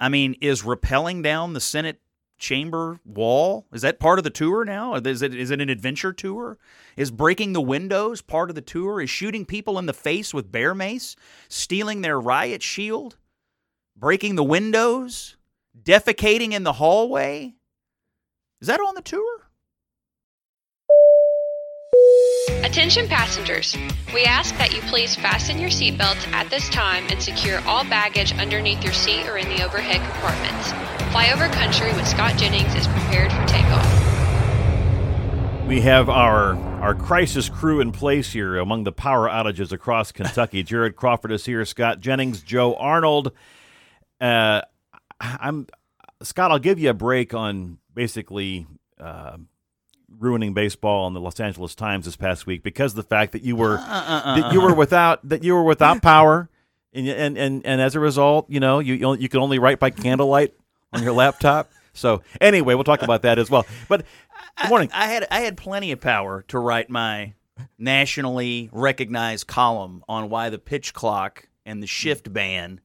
I mean, is rappelling down the Senate chamber wall is that part of the tour now? Is it is it an adventure tour? Is breaking the windows part of the tour? Is shooting people in the face with bear mace, stealing their riot shield, breaking the windows, defecating in the hallway? Is that on the tour? Attention passengers. We ask that you please fasten your seatbelts at this time and secure all baggage underneath your seat or in the overhead compartments. Flyover Country with Scott Jennings is prepared for takeoff. We have our our crisis crew in place here among the power outages across Kentucky. Jared Crawford is here, Scott Jennings, Joe Arnold. Uh, I'm Scott. I'll give you a break on basically uh, ruining baseball in the Los Angeles Times this past week because of the fact that you were Uh, uh, uh that uh, you were without that you were without power, and and and, and as a result, you know you you can only write by candlelight on your laptop. So anyway, we'll talk about that as well. But good morning. I, I had I had plenty of power to write my nationally recognized column on why the pitch clock and the shift ban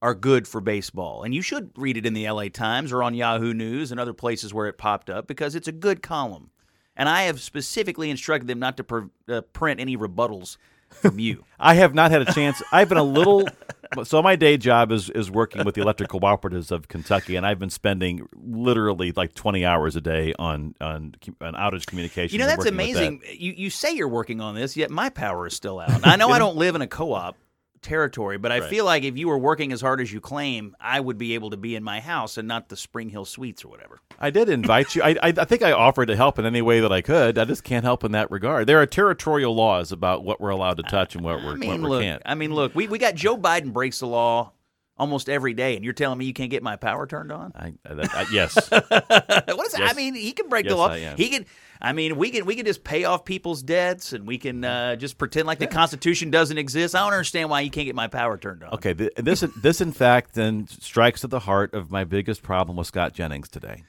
are good for baseball. And you should read it in the LA Times or on Yahoo News and other places where it popped up because it's a good column. And I have specifically instructed them not to uh, print any rebuttals from you. I have not had a chance. I've been a little. So my day job is is working with the electric cooperatives of Kentucky, and I've been spending literally like twenty hours a day on on, on outage communication. You know that's with that. amazing. You you say you're working on this, yet my power is still out. I know I don't live in a co-op territory, but I Right. feel like if you were working as hard as you claim, I would be able to be in my house and not the Spring Hill Suites or whatever. I did invite you. I, I I think I offered to help in any way that I could. I just can't help in that regard. There are territorial laws about what we're allowed to touch and what we're I what mean, we look. can't. I mean, look. We we got Joe Biden breaks the law almost every day, and you're telling me you can't get my power turned on? I, I, I- yes, what is that? I mean, he can break Yes, the law. He can. I mean, we can we can just pay off people's debts, and we can uh, just pretend like the Constitution doesn't exist. I don't understand why you can't get my power turned on. Okay, th- this this in fact then strikes at the heart of my biggest problem with Scott Jennings today.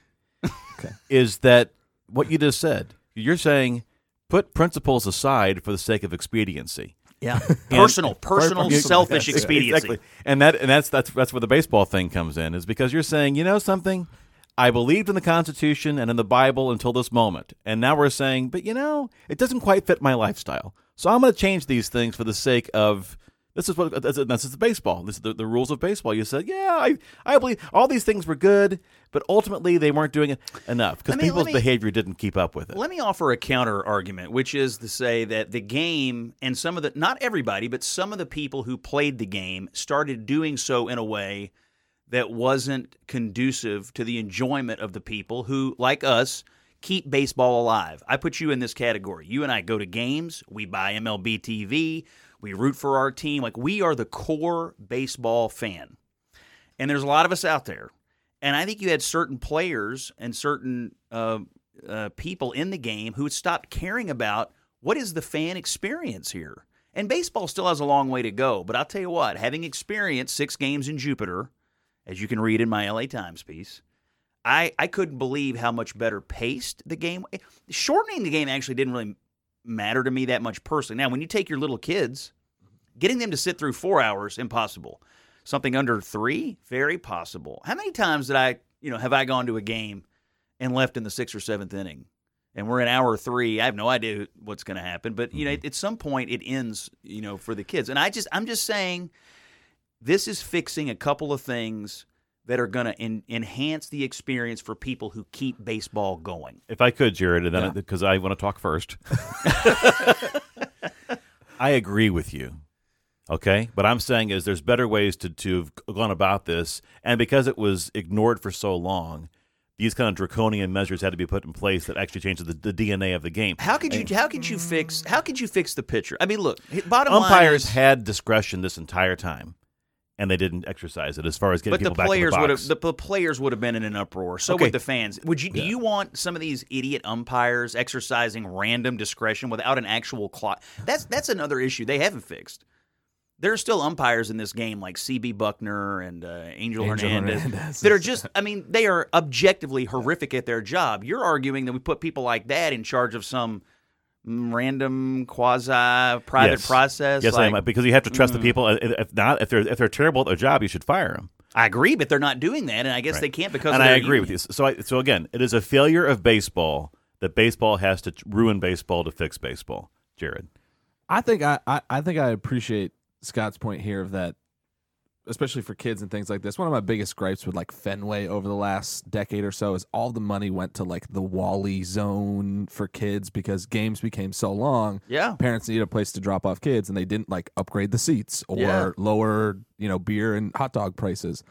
Is that what you just said? You're saying put principles aside for the sake of expediency. Yeah, personal, personal, You- selfish Yes, expediency. Exactly. And that and that's that's that's where the baseball thing comes in is because you're saying, you know something? I believed in the Constitution and in the Bible until this moment. And now we're saying, but you know, it doesn't quite fit my lifestyle. So I'm going to change these things for the sake of this is what uh, this is, this is baseball. This is the, the rules of baseball. You said, yeah, I I believe all these things were good, but ultimately they weren't doing it enough because people's me- behavior didn't keep up with it. Let me offer a counter argument, which is to say that the game and some of the, not everybody, but some of the people who played the game started doing so in a way that wasn't conducive to the enjoyment of the people who, like us, keep baseball alive. I put you in this category. You and I go to games, we buy MLB TV, we root for our team. Like, we are the core baseball fan. And there's a lot of us out there. And I think you had certain players and certain uh, uh, people in the game who had stopped caring about what is the fan experience here. And baseball still has a long way to go. But I'll tell you what, having experienced six games in Jupiter, as you can read in my LA Times piece, I, I couldn't believe how much better paced the game. Shortening the game actually didn't really matter to me that much personally. Now, when you take your little kids, getting them to sit through four hours, impossible. Something under three, very possible. How many times did I, you know, have I gone to a game and left in the sixth or seventh inning? And we're in hour three. I have no idea what's going to happen, but you know, mm-hmm. at some point it ends, you know, for the kids. And I just, I'm just saying, this is fixing a couple of things that are going to enhance the experience for people who keep baseball going. If I could, Jared, and then because I want to talk first. I agree with you. Okay, but I'm saying is there's better ways to to have gone about this, and because it was ignored for so long, these kind of draconian measures had to be put in place that actually changed the, the DNA of the game. How could you? How could you fix? How could you fix the pitcher? I mean, look. Bottom line Umpires is- had discretion this entire time, and they didn't exercise it as far as getting but the people back in players the would have the, the players would have been in an uproar. So Okay. would the fans. Would you? Do you want some of these idiot umpires exercising random discretion without an actual clock? That's that's another issue they haven't fixed. There are still umpires in this game like CB Bucknor and uh, Angel, Angel Hernandez, Hernandez. that are just. I mean, they are objectively horrific at their job. You're arguing that we put people like that in charge of some random quasi private Yes. process. Yes, I like, am because you have to trust Mm. the people. If if not, if they're if they're terrible at their job, you should fire them. I agree, but they're not doing that, and I guess Right. they can't because. and of I their agree with you. So, I, so again, it is a failure of baseball that baseball has to ruin baseball to fix baseball. Jared, I think I, I, I think I appreciate Scott's point here of that, especially for kids and things like this. One of my biggest gripes with like Fenway over the last decade or so is all the money went to like the Wally zone for kids because games became so long. Yeah. Parents needed a place to drop off kids and they didn't like upgrade the seats or Yeah. lower, you know, beer and hot dog prices.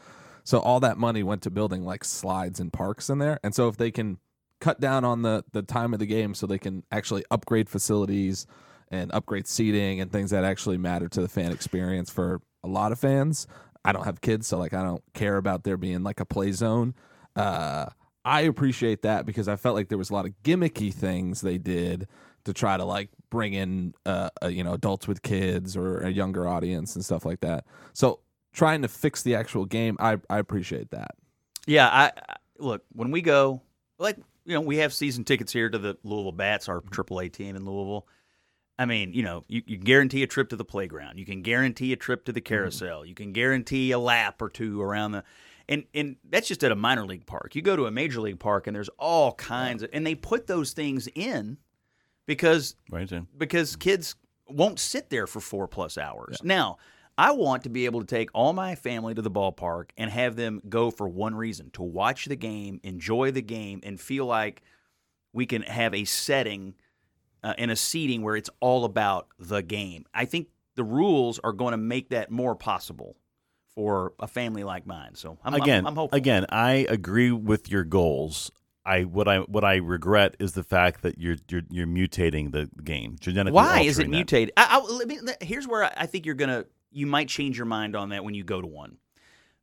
So all that money went to building like slides and parks in there. And so if they can cut down on the the time of the game so they can actually upgrade facilities and upgrade seating and things that actually matter to the fan experience for a lot of fans. I don't have kids, so like I don't care about there being like a play zone. Uh, I appreciate that because I felt like there was a lot of gimmicky things they did to try to like bring in uh, uh you know adults with kids or a younger audience and stuff like that. So trying to fix the actual game, I I appreciate that. Yeah, I, I look when we go, like you know, we have season tickets here to the Louisville Bats, our AAA team in Louisville. I mean, you know, you, you guarantee a trip to the playground. You can guarantee a trip to the mm-hmm. carousel. You can guarantee a lap or two around the, and and that's just at a minor league park. You go to a major league park and there's all kinds of, and they put those things in because right? Because kids won't sit there for four plus hours. Now, I want to be able to take all my family to the ballpark and have them go for one reason to watch the game, enjoy the game, and feel like we can have a setting uh, and a seating where it's all about the game. I think the rules are going to make that more possible for a family like mine. So I'm, again, I'm, I'm again, I agree with your goals. I what I what I regret is the fact that you're you're you're mutating the game genetically. Why is it mutated? I, I, me, here's where I- I think you're gonna you might change your mind on that when you go to one.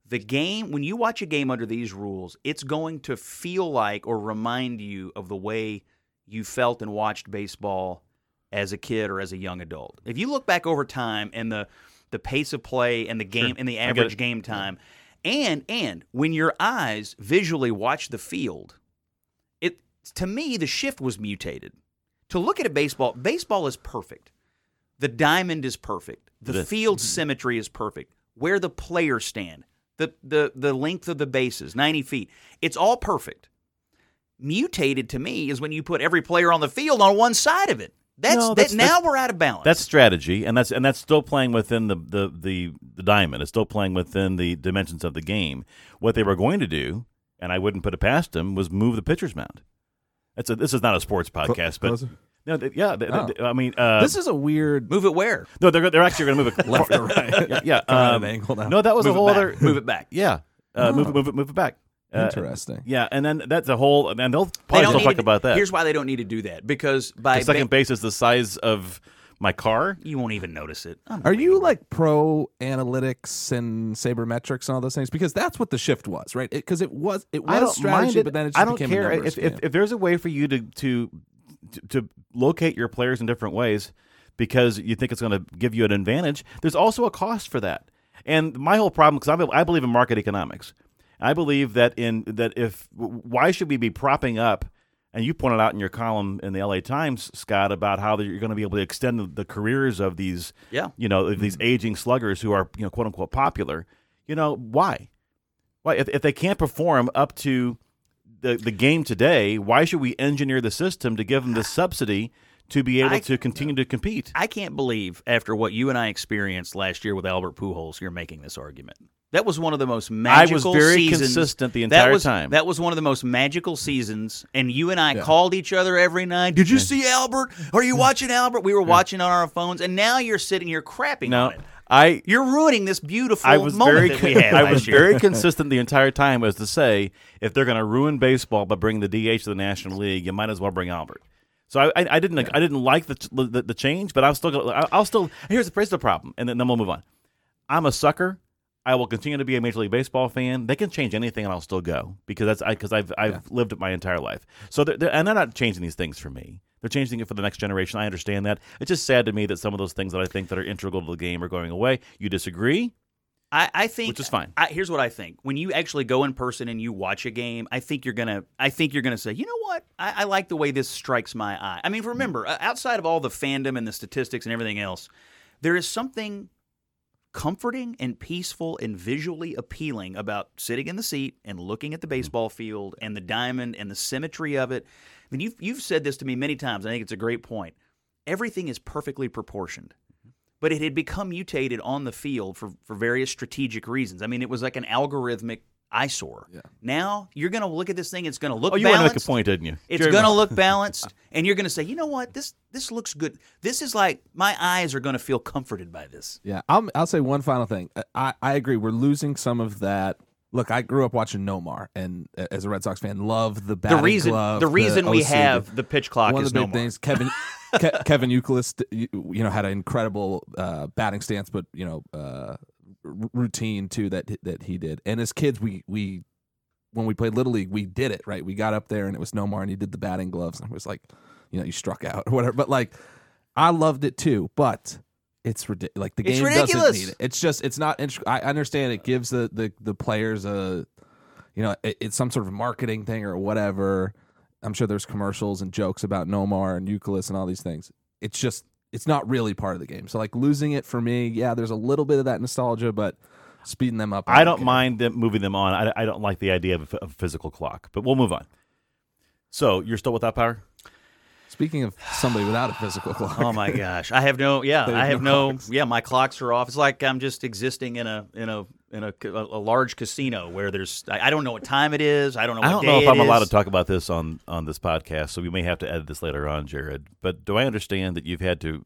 The game when you watch a game under these rules, it's going to feel like or remind you of the way you felt and watched baseball as a kid or as a young adult. If you look back over time and the the pace of play and the game and the average game time, and and when your eyes visually watch the field, it to me the shift was mutated. To look at a baseball, baseball is perfect. The diamond is perfect. The is. field symmetry is perfect. Where the players stand, the the the length of the bases, ninety feet, it's all perfect. Mutated to me is when you put every player on the field on one side of it. That's, No, that. that's- Now that's- we're out of balance. That's strategy, and that's and that's still playing within the, the the the diamond. It's still playing within the dimensions of the game. What they were going to do, and I wouldn't put it past them, was move the pitcher's mound. That's a, this is not a sports podcast, but closer? no, they- yeah, they- Oh. they- I mean, uh, this is a weird move it where no, they're they're actually going to move it left or right. yeah, yeah Come at um, an angle now. No, that was Move a whole other Move it back. Yeah, uh, move Oh. it, move it, move it back. Uh, Interesting. Yeah, and then that's a whole, and they'll probably don't still talk to- about that. Here's why they don't need to do that because by the second ba- base is the size of my car. you won't even notice it. Are you like pro analytics and sabermetrics and all those things? Because that's what the shift was, right? Because it, was it was I don't strategy, mind it. but then it just I don't became care a numbers if, if game. if there's a way for you to to to, to locate your players in different ways because you think it's going to give you an advantage. There's also a cost for that. And my whole problem, because I believe in market economics, I believe that in that if why should we be propping up? And you pointed out in your column in the LA Times, Scott, about how you're going to be able to extend the, the careers of these, Yeah. you know, these aging sluggers who are, you know, quote unquote popular. You know, why? Why if, if they can't perform up to the the game today, why should we engineer the system to give them the subsidy to be able I- to continue to compete? I can't believe after what you and I experienced last year with Albert Pujols, you're making this argument. That was one of the most magical. I was very seasons. consistent the that entire was, time. That was one of the most magical seasons, and you and I called each other every night. Did you see Albert? Are you watching Albert? We were watching on our phones, and now you're sitting here crapping no, on it. I You're ruining this beautiful I was moment very that we had I was year. very consistent the entire time as to say if they're going to ruin baseball by bringing the DH to the National League, you might as well bring Albert. So I, I, I didn't I didn't like the, the the change, but I'm still gonna, I'll still here's the here's the problem, and then, then we'll move on. I'm a sucker. I will continue to be a Major League Baseball fan. They can change anything, and I'll still go because that's because I've I've lived it my entire life. So they're, they're- and they're not changing these things for me. They're changing it for the next generation. I understand that. It's just sad to me that some of those things that I think that are integral to the game are going away. You disagree? I, I think Which is fine. I, here's what I think: when you actually go in person and you watch a game, I think you're gonna. I think you're gonna say, you know what? I, I like the way this strikes my eye. I mean, remember, outside of all the fandom and the statistics and everything else, there is something comforting and peaceful and visually appealing about sitting in the seat and looking at the mm-hmm. baseball field and the diamond and the symmetry of it. I mean, you've, you've said this to me many times. I think it's a great point. Everything is perfectly proportioned, mm-hmm. but it had become mutated on the field for, for various strategic reasons. I mean, it was like an algorithmic eyesore. Yeah. Now you're going to look at this thing. It's going to look Oh, you want to make a point, didn't you? It's going to look balanced, and you're going to say, you know what, this this looks good. This is like my eyes are going to feel comforted by this. Yeah, I'll I'll say one final thing. I I agree. We're losing some of that. Look, I grew up watching Nomar, and uh, as a Red Sox fan, love the The reason glove, the reason we OC, have the pitch clock one is of the big things. Kevin Ke- Kevin Youkilis, you, you know, had an incredible uh, batting stance, but you know, uh, routine too that that he did. And as kids, we we when we played little league, we did it right. We got up there, and it was Nomar, and he did the batting gloves, and it was like, you know, you struck out or whatever. But like, I loved it too, but. It's ridiculous. Like the game ridiculous. doesn't need it. It's just it's not. int- I understand it gives the the the players a, you know, it, it's some sort of marketing thing or whatever. I'm sure there's commercials and jokes about Nomar and Youkilis and all these things. It's just it's not really part of the game. So like losing it for me, yeah, there's a little bit of that nostalgia, but speeding them up. I don't mind them moving them on. I, I don't like the idea of a, of a physical clock, but we'll move on. So you're still without power? Speaking of somebody without a physical clock, Oh my gosh, I have no. Yeah, I have have no no. Yeah, my clocks are off. It's like I'm just existing in a in a in a, a large casino where there's. I, I don't know what time it is. I don't know. What I don't know if I'm allowed to talk about this on on this podcast, so we may have to edit this later on, Jared. But do I understand that you've had to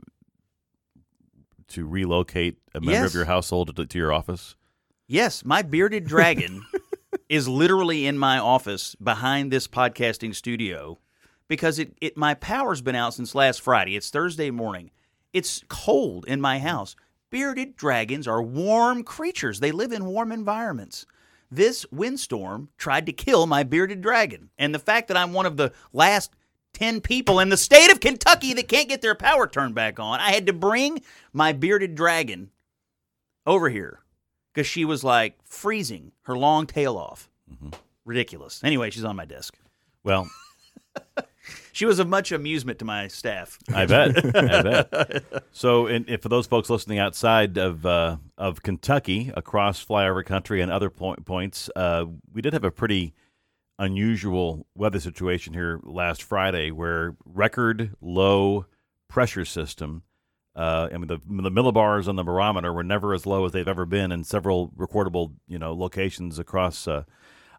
to relocate a member Yes. of your household to, to your office? Yes, my bearded dragon is literally in my office behind this podcasting studio because it, it my power's been out since last Friday. It's Thursday morning. It's cold in my house. Bearded dragons are warm creatures. They live in warm environments. This windstorm tried to kill my bearded dragon. And the fact that I'm one of the last 10 people in the state of Kentucky that can't get their power turned back on, I had to bring my bearded dragon over here because she was like freezing her long tail off. Mm-hmm. Ridiculous. Anyway, she's on my desk. Well, She was of much amusement to my staff. I bet. I bet. So, and, and for those folks listening outside of uh, of Kentucky, across flyover country and other point, points, uh, we did have a pretty unusual weather situation here last Friday, where record low pressure system. Uh, I mean, the the millibars on the barometer were never as low as they've ever been in several recordable, you know, locations across uh,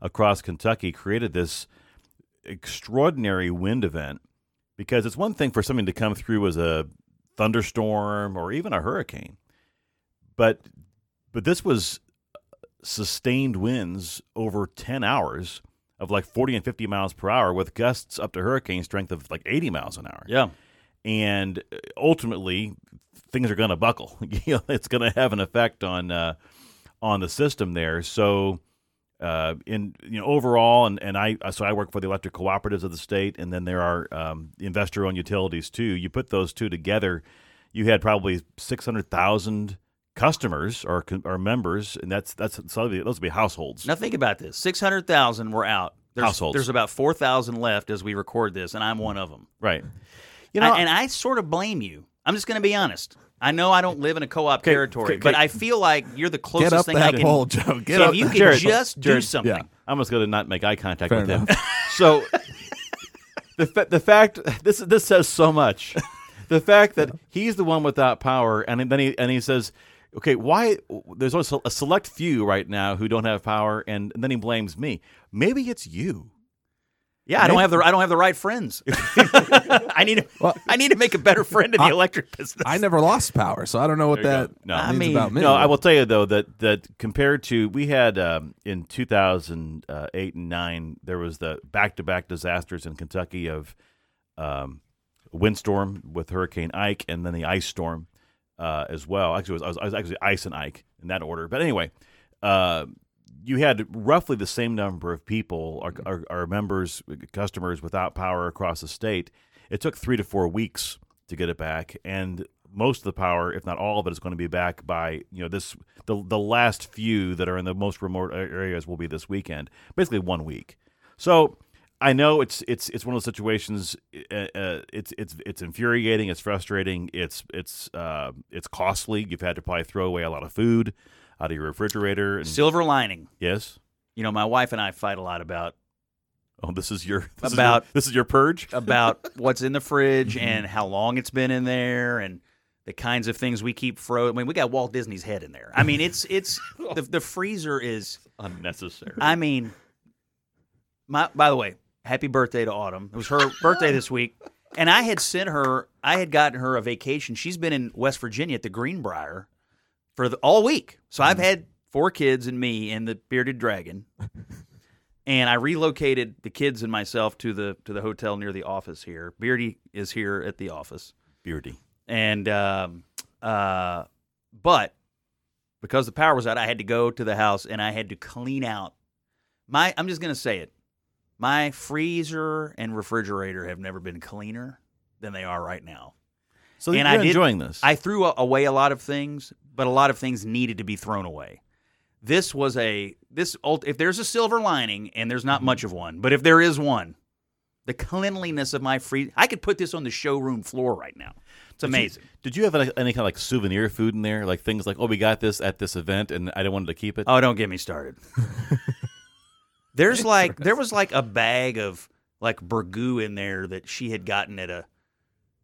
across Kentucky. Created this extraordinary wind event because it's one thing for something to come through as a thunderstorm or even a hurricane, but but this was sustained winds over ten hours of like forty and fifty miles per hour with gusts up to hurricane strength of like eighty miles an hour Yeah. and uh, ultimately things are going to buckle. it's going to have an effect on uh, on the system there. So, uh, in you know overall, and and I so I work for the electric cooperatives of the state, and then there are um, investor-owned utilities too. You put those two together, you had probably six hundred thousand customers or or members, and that's that's so those would be households. Now think about this: six hundred thousand were out. There's, Households. There's about four thousand left as we record this, and I'm one of them. Right. You know, I- and I sort of blame you. I'm just going to be honest. I know I don't live in a co-op Okay, territory, okay, but okay. I feel like you're the get closest up thing I that can. pole, Joe. Get So up. if you can could Jared, just do something. yeah. I'm just going to not make eye contact Fair with him. So the fa- the fact this this says so much. The fact that he's the one without power, and then he and he says, "Okay, why?" There's also a select few right now who don't have power, and, then he blames me. Maybe it's you. Yeah, I don't have the I don't have the right friends. I need to, Well, I need to make a better friend in the I- electric business. I never lost power, so I don't know what that go. No. I means mean, about me. No, I will tell you though that that compared to we had um, in 2008 and nine, there was the back to back disasters in Kentucky of um, windstorm with Hurricane Ike and then the ice storm uh, as well. Actually, it was, I was, I was actually ice and Ike in that order. But anyway, uh, you had roughly the same number of people, our, our, our members, customers without power across the state. It took three to four weeks to get it back, and most of the power, if not all of it, is going to be back by you know this the the last few that are in the most remote areas will be this weekend, basically one week. So. I know it's it's it's one of those situations. Uh, uh, it's it's it's infuriating. It's frustrating. It's it's uh, it's costly. You've had to probably throw away a lot of food out of your refrigerator. And, Silver lining. yes. You know, my wife and I fight a lot about Oh, this is your this About- is your, this is your purge. about what's in the fridge Mm-hmm. and how long it's been in there and the kinds of things we keep frozen. I mean, we got Walt Disney's head in there. I mean, it's it's the, the freezer is. Unnecessary. I mean, my by the way, happy birthday to Autumn. It was her birthday this week, and I had sent her. I had gotten her a vacation. She's been in West Virginia at the Greenbrier for the, all week. So I've had four kids and me and the bearded dragon. And I relocated the kids and myself to the to the hotel near the office here. Beardy is here at the office, Beardy. and um, uh, but because the power was out, I had to go to the house and I had to clean out my. I'm just gonna say it. My freezer and refrigerator have never been cleaner than they are right now. So And I did- enjoying this. I threw away a lot of things, but a lot of things needed to be thrown away. This was a this if there's a silver lining and there's not mm-hmm. much of one, but if there is one, the cleanliness of my free I could put this on the showroom floor right now. It's amazing. Did you have any, any kind of like souvenir food in there, like things like, oh, we got this at this event, and I didn't want to keep it? Oh, don't get me started. There's like there was like a bag of like burgoo in there that she had gotten at a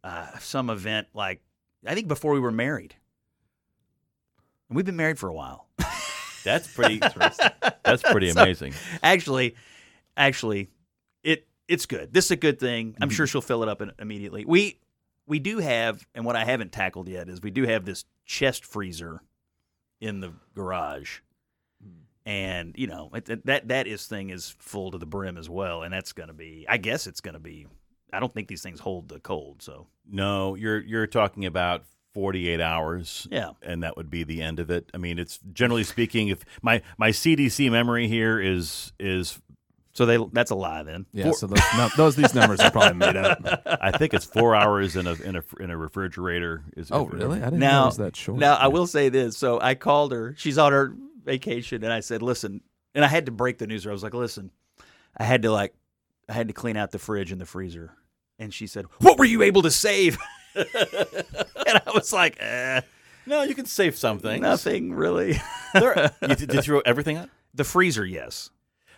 uh, some event like I think before we were married. And we've been married for a while. That's pretty. that's pretty So- amazing. actually, actually, it it's good. This is a good thing. I'm sure she'll fill it up in, immediately. We we do have, and what I haven't tackled yet is we do have this chest freezer in the garage, and you know it, that that is thing is full to the brim as well, and that's going to be. I guess it's going to be. I don't think these things hold the cold, so No, you're you're talking about 48 hours. yeah. and that would be the end of it. I mean, it's generally speaking, if my my CDC memory here is is So they that's a lie then. Yeah, so those, no, those these numbers are probably made up. I think it's four hours in a in a in a refrigerator. Is Oh, really? I didn't Now- know it was that short. Now I will say this. So I called her. She's on her vacation, and I said, "Listen," and I had to break the news. to her. I was like, "Listen, I had to like, I had to clean out the fridge and the freezer." And she said, "What were you able to save?" and I was like, eh, No, you can save something. "Nothing really." There- you, did you throw everything out? the freezer, yes.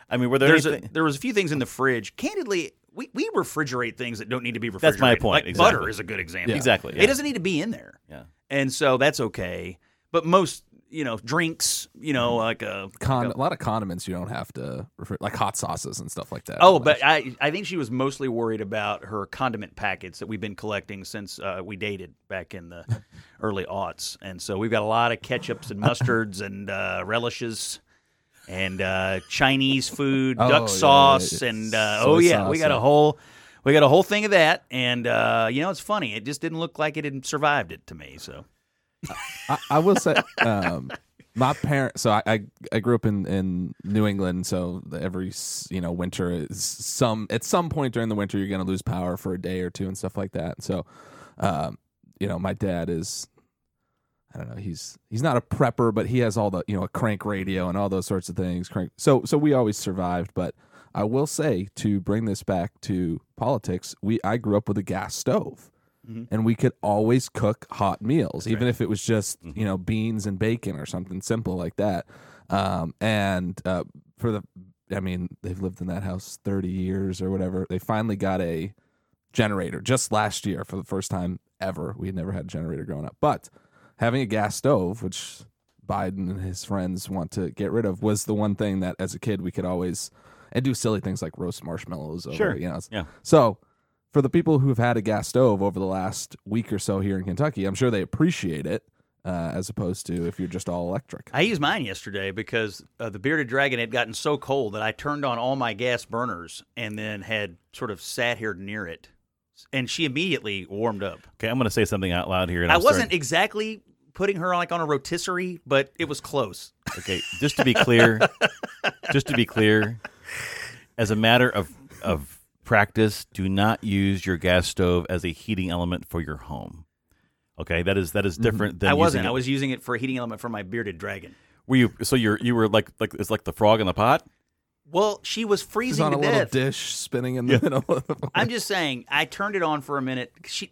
I mean, were there There's a, anything? there was a few things in the fridge. Candidly, we, we refrigerate things that don't need to be refrigerated. That's my point, Like exactly. butter is a good example. Exactly. It doesn't need to be in there. Yeah. And so that's okay. But most, you know, drinks, you know, Mm-hmm. like a Con- a lot of condiments you don't have to refer, like hot sauces and stuff like that. Oh, but I I think she was mostly worried about her condiment packets that we've been collecting since uh, we dated back in the early aughts, and so we've got a lot of ketchups and mustards and uh, relishes. And uh, Chinese food, Oh, duck yeah, sauce, yeah. and uh, oh yeah, we sauce, got a whole, we got a whole thing of that. And uh, you know, it's funny; it just didn't look like it had survived it to me. So I, I will say, um, my parents. So I, I I grew up in in New England. So every you know winter is some at some point during the winter you're going to lose power for a day or two and stuff like that. So, um, you know, my dad is. I don't know. He's he's not a prepper, but he has all the you know a crank radio and all those sorts of things. Crank. So so we always survived. But I will say to bring this back to politics, we I grew up with a gas stove and we could always cook hot meals, even if it was just you know beans and bacon or something simple like that. Um, and uh, for the, I mean, they've lived in that house thirty years or whatever. They finally got a generator just last year for the first time ever. We had never had a generator growing up, but having a gas stove, which Biden and his friends want to get rid of, was the one thing that as a kid we could always and do silly things like roast marshmallows. Over, Sure. you know. Yeah. So for the people who've had a gas stove over the last week or so here in Kentucky, I'm sure they appreciate it uh, as opposed to if you're just all electric. I used mine yesterday because uh, the bearded dragon had gotten so cold that I turned on all my gas burners and then had sort of sat here near it, and she immediately warmed up. Okay, I'm going to say something out loud here. And I I'm wasn't starting- exactly putting her on like on a rotisserie, but it was close. Okay, just to be clear, just to be clear, as a matter of of practice, do not use your gas stove as a heating element for your home. Okay, that is that is mm-hmm. different than I wasn't. using I was using it for a heating element for my bearded dragon. Were you? So you're you were like like it's like the frog in the pot. Well, she was She's freezing on to a little death. dish spinning in the middle. Of the I'm just saying, I turned it on for a minute. She,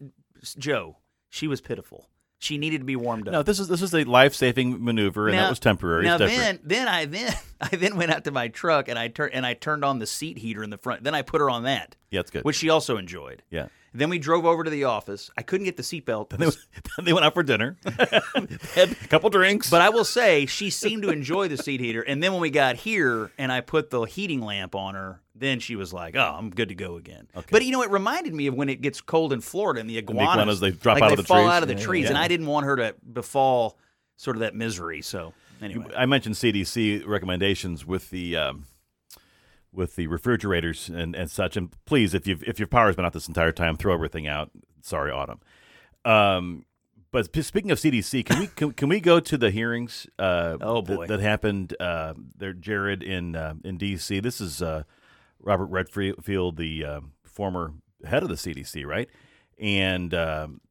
Joe, she was pitiful. She needed to be warmed up. No, this is this is a life saving maneuver, and that was temporary. Now then, then I then I then went out to my truck and I turned and I turned on the seat heater in the front. Then I put her on that, yeah, it's good. which she also enjoyed. yeah. Then we drove over to the office. I couldn't get the seatbelt, Then they, then they went out for dinner, had a couple drinks. but I will say she seemed to enjoy the seat heater. And then when we got here and I put the heating lamp on her, then she was like, "Oh, I'm good to go again." But you know, it reminded me of when it gets cold in Florida and the iguanas, iguanas, they drop like out they of the fall trees. out of the Yeah, trees, yeah. and I didn't want her to befall sort of that misery. So anyway, I mentioned CDC recommendations with the um, with the refrigerators and, and such. And please, if you if your power's been out this entire time, throw everything out. Sorry, Autumn. Um, but speaking of CDC, can we can, can we go to the hearings? Uh, Oh, that- boy. that, happened uh, there, Jared in uh, in DC. This is uh, Robert Redfield, the uh, former head of the CDC, right? And um,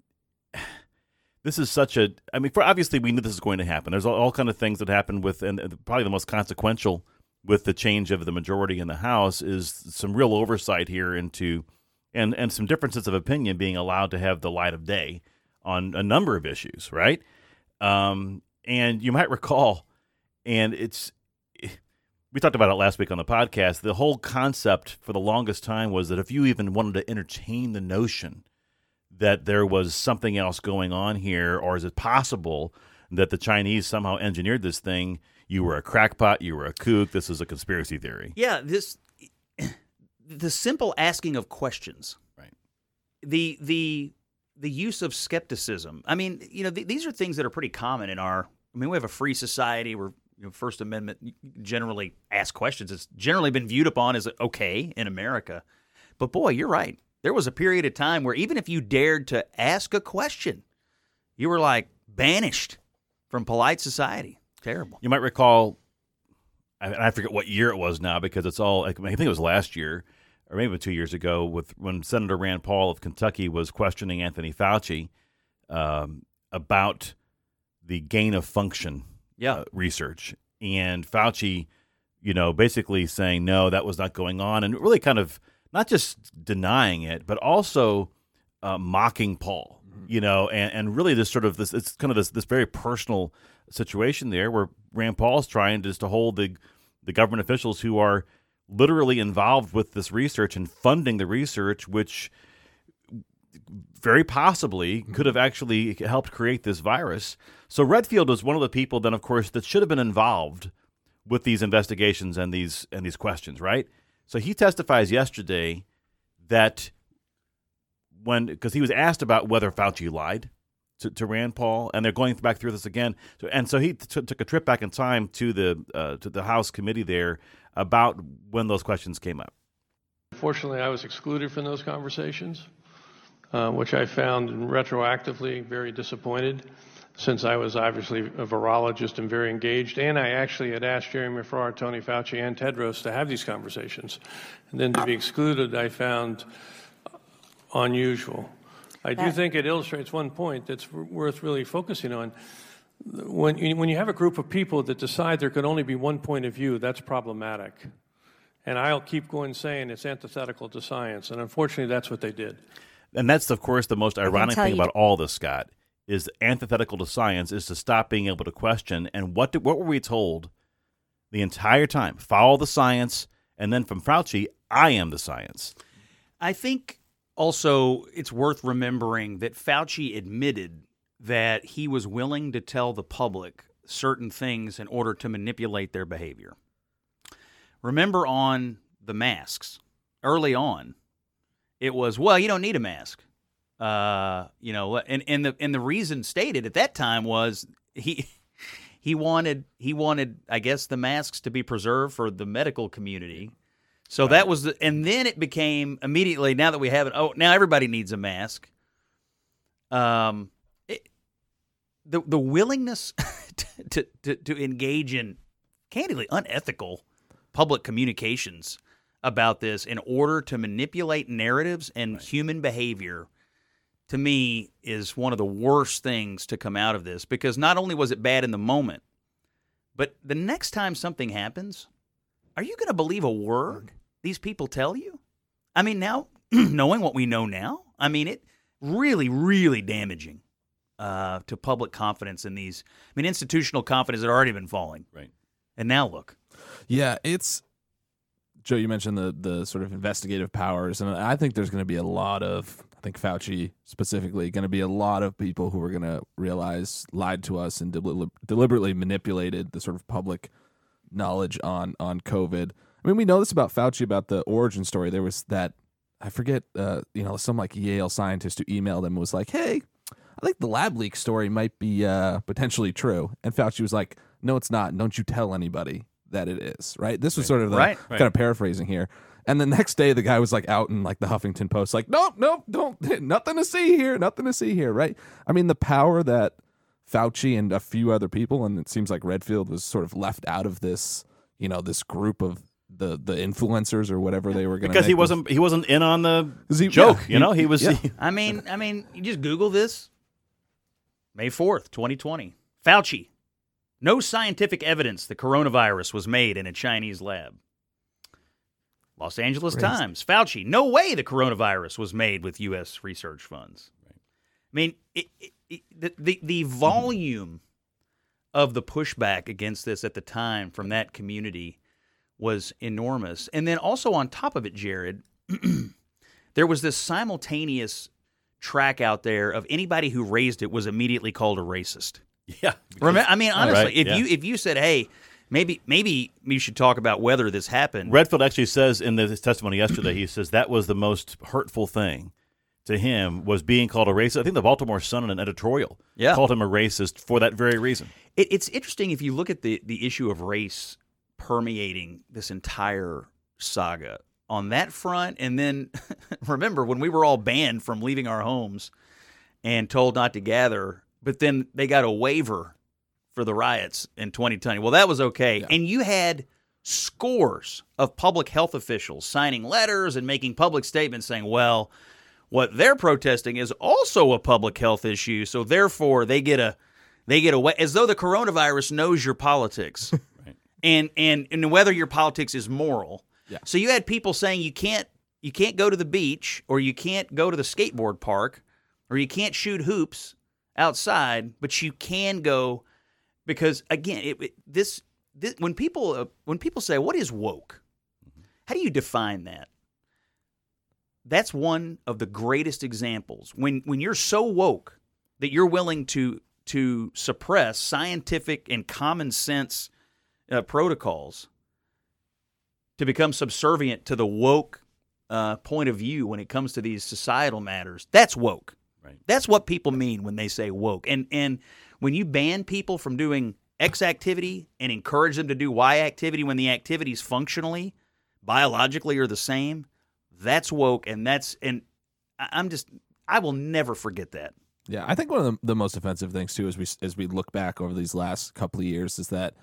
this is such a i mean for obviously we knew this was going to happen there's all, all kind of things that happen with and probably the most consequential with the change of the majority in the house is some real oversight here into and and some differences of opinion being allowed to have the light of day on a number of issues right um and you might recall and it's we talked about it last week on the podcast the whole concept for the longest time was that if you even wanted to entertain the notion that there was something else going on here, or is it possible that the Chinese somehow engineered this thing? You were a crackpot, you were a kook. This is a conspiracy theory. yeah, this the simple asking of questions, Right. the the the use of skepticism. I mean, you know, th- these are things that are pretty common in our. I mean, we have a free society where you know, First Amendment generally ask questions. It's generally been viewed upon as uh, okay in America, but boy, you're right. There was a period of time where even if you dared to ask a question, you were like banished from polite society. Terrible. You might recall, I, I forget what year it was now because it's all. I think it was last year or maybe two years ago, with when Senator Rand Paul of Kentucky was questioning Anthony Fauci um, about the gain of function Yeah. uh, research, and Fauci, you know, basically saying no, that was not going on, and really kind of not just denying it, but also uh, mocking Paul, you know, and, and really this sort of this it's kind of this this very personal situation there where Rand Paul's trying just to hold the the government officials who are literally involved with this research and funding the research, which very possibly mm-hmm. could have actually helped create this virus. So Redfield was one of the people then of course that should have been involved with these investigations and these and these questions, right? So he testifies yesterday that when because he was asked about whether Fauci lied to, to Rand Paul, and they're going back through this again. So, and so he t- took a trip back in time to the uh, to the House committee there about when those questions came up. Fortunately, I was excluded from those conversations, uh, which I found retroactively very disappointed, since I was obviously a virologist and very engaged, and I actually had asked Jeremy Farrar, Tony Fauci, and Tedros to have these conversations. And then to be excluded, I found unusual. I do think it illustrates one point that's worth really focusing on. When you, when you have a group of people that decide there can only be one point of view, that's problematic. And I'll keep going saying it's antithetical to science. And unfortunately, that's what they did. And that's of course the most ironic thing about all this, Scott, is antithetical to science is to stop being able to question. And what did, what were we told the entire time? Follow the science, and then from Fauci, I am the science. I think also it's worth remembering that Fauci admitted that he was willing to tell the public certain things in order to manipulate their behavior. Remember on the masks, early on, it was, well, you don't need a mask. Uh, you know, and, and the and the reason stated at that time was he he wanted he wanted I guess the masks to be preserved for the medical community. So that was the, and then it became immediately now that we have it. Oh, now everybody needs a mask. Um, it, the the willingness to, to to engage in candidly unethical public communications about this in order to manipulate narratives and human behavior to me is one of the worst things to come out of this because not only was it bad in the moment, but the next time something happens, are you going to believe a word these people tell you? I mean, now knowing what we know now, I mean, it really, really damaging uh, to public confidence in these. I mean, institutional confidence had already been falling, Right. and now look. Yeah, it's Joe. You mentioned the the sort of investigative powers, and I think there's going to be a lot of. I think Fauci specifically going to be a lot of people who are going to realize lied to us and deli- deliberately manipulated the sort of public knowledge on on COVID. I mean, we know this about Fauci about the origin story. There was that I forget, uh, you know, some like Yale scientist who emailed him was like, "Hey, I think the lab leak story might be uh, potentially true," and Fauci was like, "No, it's not. Don't you tell anybody." That it is right. This was sort of the Right, right. kind of paraphrasing here. And the next day, the guy was like out in like the Huffington Post, like, nope, nope, don't, nothing to see here, nothing to see here, right? I mean, the power that Fauci and a few other people, and it seems like Redfield was sort of left out of this, you know, this group of the the influencers or whatever they were going to Because he wasn't he wasn't in on the he- joke. yeah, you know, he- he was. yeah. I mean, I mean, you just Google this. May fourth, twenty twenty. Fauci. No scientific evidence the coronavirus was made in a Chinese lab. Los Angeles Crazy. Times. Fauci. No way the coronavirus was made with U.S. research funds. I mean, it, it, it, the, the the volume of the pushback against this at the time from that community was enormous. And then also on top of it, Jared, there was this simultaneous track out there of anybody who raised it was immediately called a racist. yeah. Remember, I mean, honestly, Right, if yeah. you if you said, "Hey, maybe maybe you should talk about whether this happened," Redfield actually says in the, his testimony yesterday, he says that was the most hurtful thing to him was being called a racist. I think the Baltimore Sun in an editorial Yeah. called him a racist for that very reason. It, it's interesting if you look at the the issue of race permeating this entire saga on that front, and then remember when we were all banned from leaving our homes and told not to gather, but then they got a waiver for the riots in 2020. Well, that was okay, and you had scores of public health officials signing letters and making public statements saying, "Well." What they're protesting is also a public health issue, so therefore they get a they get away as though the coronavirus knows your politics, and and and whether your politics is moral. Yeah. So you had people saying you can't you can't go to the beach or you can't go to the skateboard park or you can't shoot hoops outside, but you can go because again, it, it- this this when people uh, when people say what is woke, how do you define that? That's one of the greatest examples. When when you're so woke that you're willing to to suppress scientific and common sense uh, protocols to become subservient to the woke uh, point of view when it comes to these societal matters. That's woke. Right. That's what people mean when they say woke. And and when you ban people from doing X activity and encourage them to do Y activity when the activities functionally, biologically are the same, that's woke. And that's and I- I'm just I will never forget that. Yeah, I think one of the, the most offensive things too, as we as we look back over these last couple of years, is that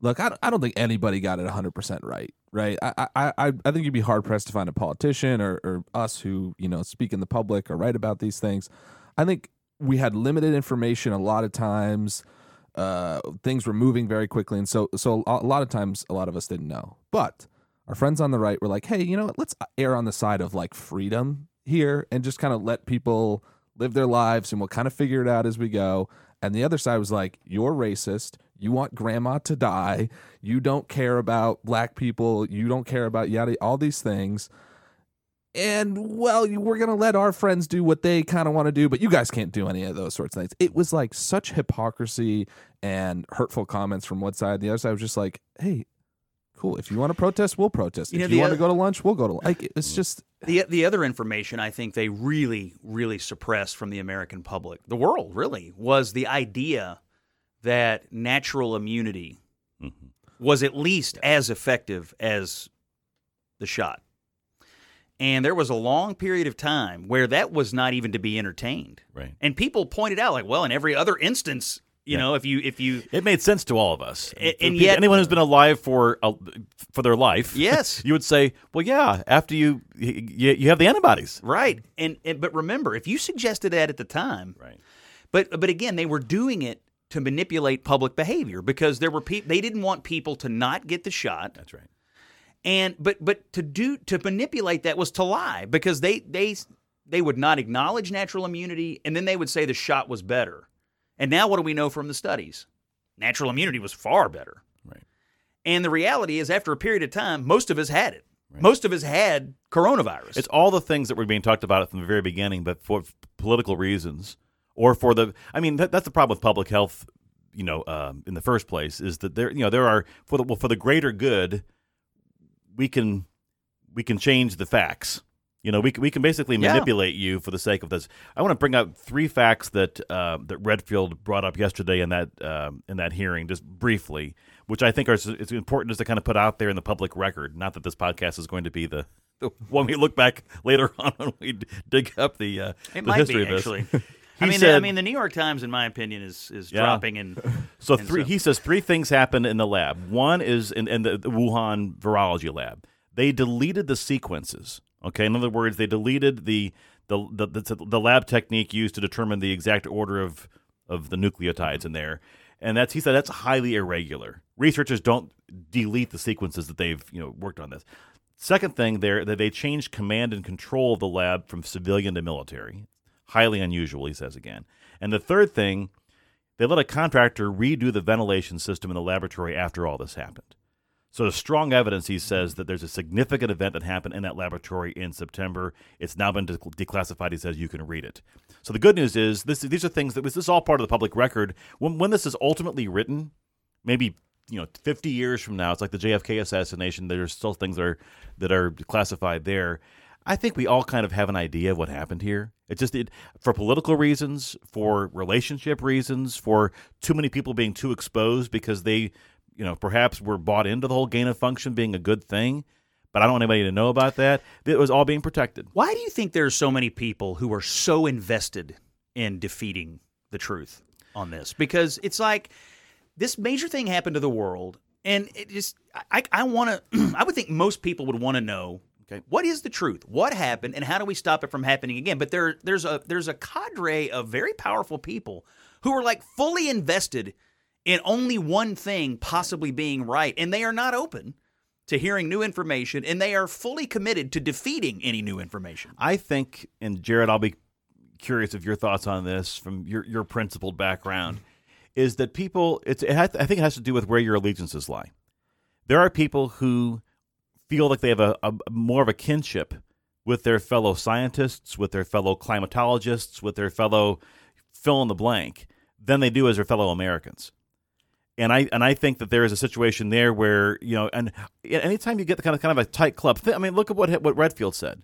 look, I, I don't think anybody got it 100 percent right. Right, I, I I I think you'd be hard pressed to find a politician or, or us who you know speak in the public or write about these things. I think we had limited information a lot of times. Uh, things were moving very quickly, and so so a lot of times a lot of us didn't know. But our friends on the right were like, "Hey, you know what? Let's err on the side of like freedom here and just kind of let people live their lives, and we'll kind of figure it out as we go." And the other side was like, "You're racist. You want grandma to die. You don't care about black people. You don't care about yada all these things." and well, we're gonna let our friends do what they kind of want to do, but you guys can't do any of those sorts of things. It was like such hypocrisy and hurtful comments from one side. The other side was just like, "Hey, cool. If you want to protest, we'll protest. You if the you want to go to lunch, we'll go to like. It's mm-hmm. just The the other information I think they really really suppressed from the American public, the world really, was the idea that natural immunity mm-hmm. was at least as effective as the shot. And there was a long period of time where that was not even to be entertained. Right. And people pointed out like, well, in every other instance, you know, if you if you It made sense to all of us. A- For and yet- anyone who's been alive for a, for their life, Yes. you would say, well, yeah. After you you, you have the antibodies, right. And, and but remember, if you suggested that at the time, right? But but again, they were doing it to manipulate public behavior because there were people they didn't want people to not get the shot, That's right. And but but to do to manipulate that was to lie because they they they would not acknowledge natural immunity and then they would say the shot was better. And now what do we know from the studies? Natural immunity was far better. Right. And the reality is after a period of time most of us had it. Most of us had coronavirus. It's all the things that were being talked about from the very beginning, but for political reasons or for the. I mean, that, that's the problem with public health. You know, um, in the first place, is that there. You know, there are for the well, for the greater good. We can we can change the facts. You know, we can, we can basically Yeah. manipulate you for the sake of this. I want to bring up three facts that uh, that Redfield brought up yesterday in that um, in that hearing, just briefly, which I think are it's important just to kind of put out there in the public record. Not that this podcast is going to be the, one we look back later on when we dig up the uh, it the might history be of this. actually. I mean, said- I mean, the New York Times, in my opinion, is is Yeah. dropping in. So And three. so- He says three things happened in the lab. One is in, in the, the Wuhan virology lab. They deleted the sequences. Okay, in other words, they deleted the the the, the, the lab technique used to determine the exact order of of the nucleotides in mm-hmm. there, and that's he said that's highly irregular. Researchers don't delete the sequences that they've you know worked on this. Second thing there that they changed command and control of the lab from civilian to military. Highly unusual, he says again. And the third thing they let a contractor redo the ventilation system in the laboratory after all this happened. So there's strong evidence, he says, that there's a significant event that happened in that laboratory in September. It's now been de- declassified. He says you can read it. So the good news is this: these are things that was this is all part of the public record. When when this is ultimately written, maybe you know 50 years from now, it's like the JFK assassination. There's still things that are that are classified there. I think we all kind of have an idea of what happened here. It just it, for political reasons, for relationship reasons, for too many people being too exposed because they, you know, perhaps were bought into the whole gain of function being a good thing. But I don't want anybody to know about that. It was all being protected. Why do you think there's so many people who are so invested in defeating the truth on this? Because it's like this major thing happened to the world, and it just I I want to I would think most people would want to know Okay. what is the truth, what happened, and how do we stop it from happening again? But there there's a there's a cadre of very powerful people who are like fully invested in only one thing possibly being right, and they are not open to hearing new information, and they are fully committed to defeating any new information. I think, and Jared, I'll be curious of your thoughts on this from your your principled background, is that people. It's it has, I think it has to do with where your allegiances lie. There are people who feel like they have a, a more of a kinship with their fellow scientists, with their fellow climatologists, with their fellow fill in the blank than they do as their fellow Americans. And I and I think that there is a situation there where you know, and anytime you get the kind of kind of a tight club, I mean, look at what what Redfield said.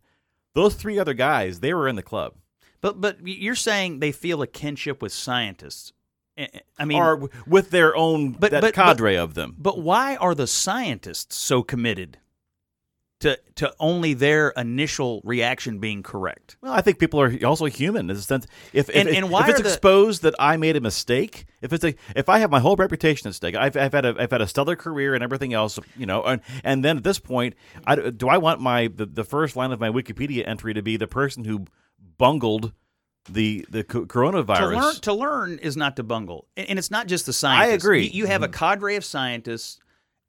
Those three other guys, they were in the club, But but you're saying they feel a kinship with scientists. I mean, or with their own But- that but- cadre of them. but why are the scientists so committed to to only their initial reaction being correct? Well, I think people are also human in the sense if if, And- if, and if it's the- exposed that I made a mistake, if it's a if I have my whole reputation at stake, I've, I've had a I've had a stellar career and everything else, you know, and, and then at this point, I, do I want my the, the first line of my Wikipedia entry to be the person who bungled the the coronavirus? To learn to learn is not to bungle, and and it's not just the scientists. I agree. You, you have a mm-hmm. cadre of scientists,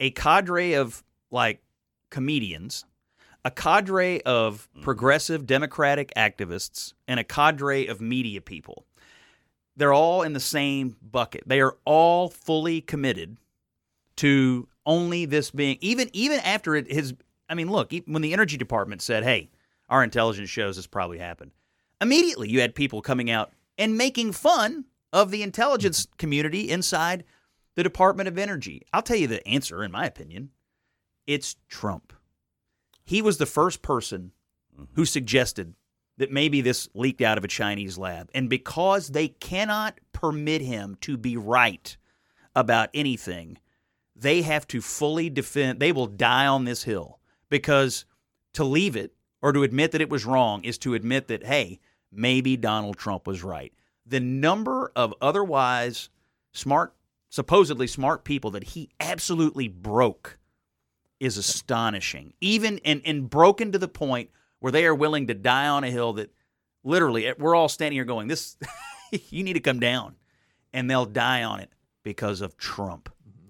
a cadre of like comedians, a cadre of mm-hmm. progressive democratic activists, and a cadre of media people. They're all in the same bucket. They are all fully committed to only this being even even after it has. I mean, look, when the energy department said, "Hey, our intelligence shows this probably happened," immediately you had people coming out and making fun of the intelligence mm-hmm. community inside the Department of Energy. I'll tell you the answer, in my opinion. It's Trump. He was the first person mm-hmm. who suggested that maybe this leaked out of a Chinese lab. And because they cannot permit him to be right about anything, they have to fully defend, they will die on this hill because to leave it or to admit that it was wrong is to admit that, hey, maybe Donald Trump was right. The number of otherwise smart, supposedly smart people that he absolutely broke is astonishing. Even and, and broken to the point where they are willing to die on a hill that literally eh, we're all standing here going, This you need to come down. And they'll die on it because of Trump.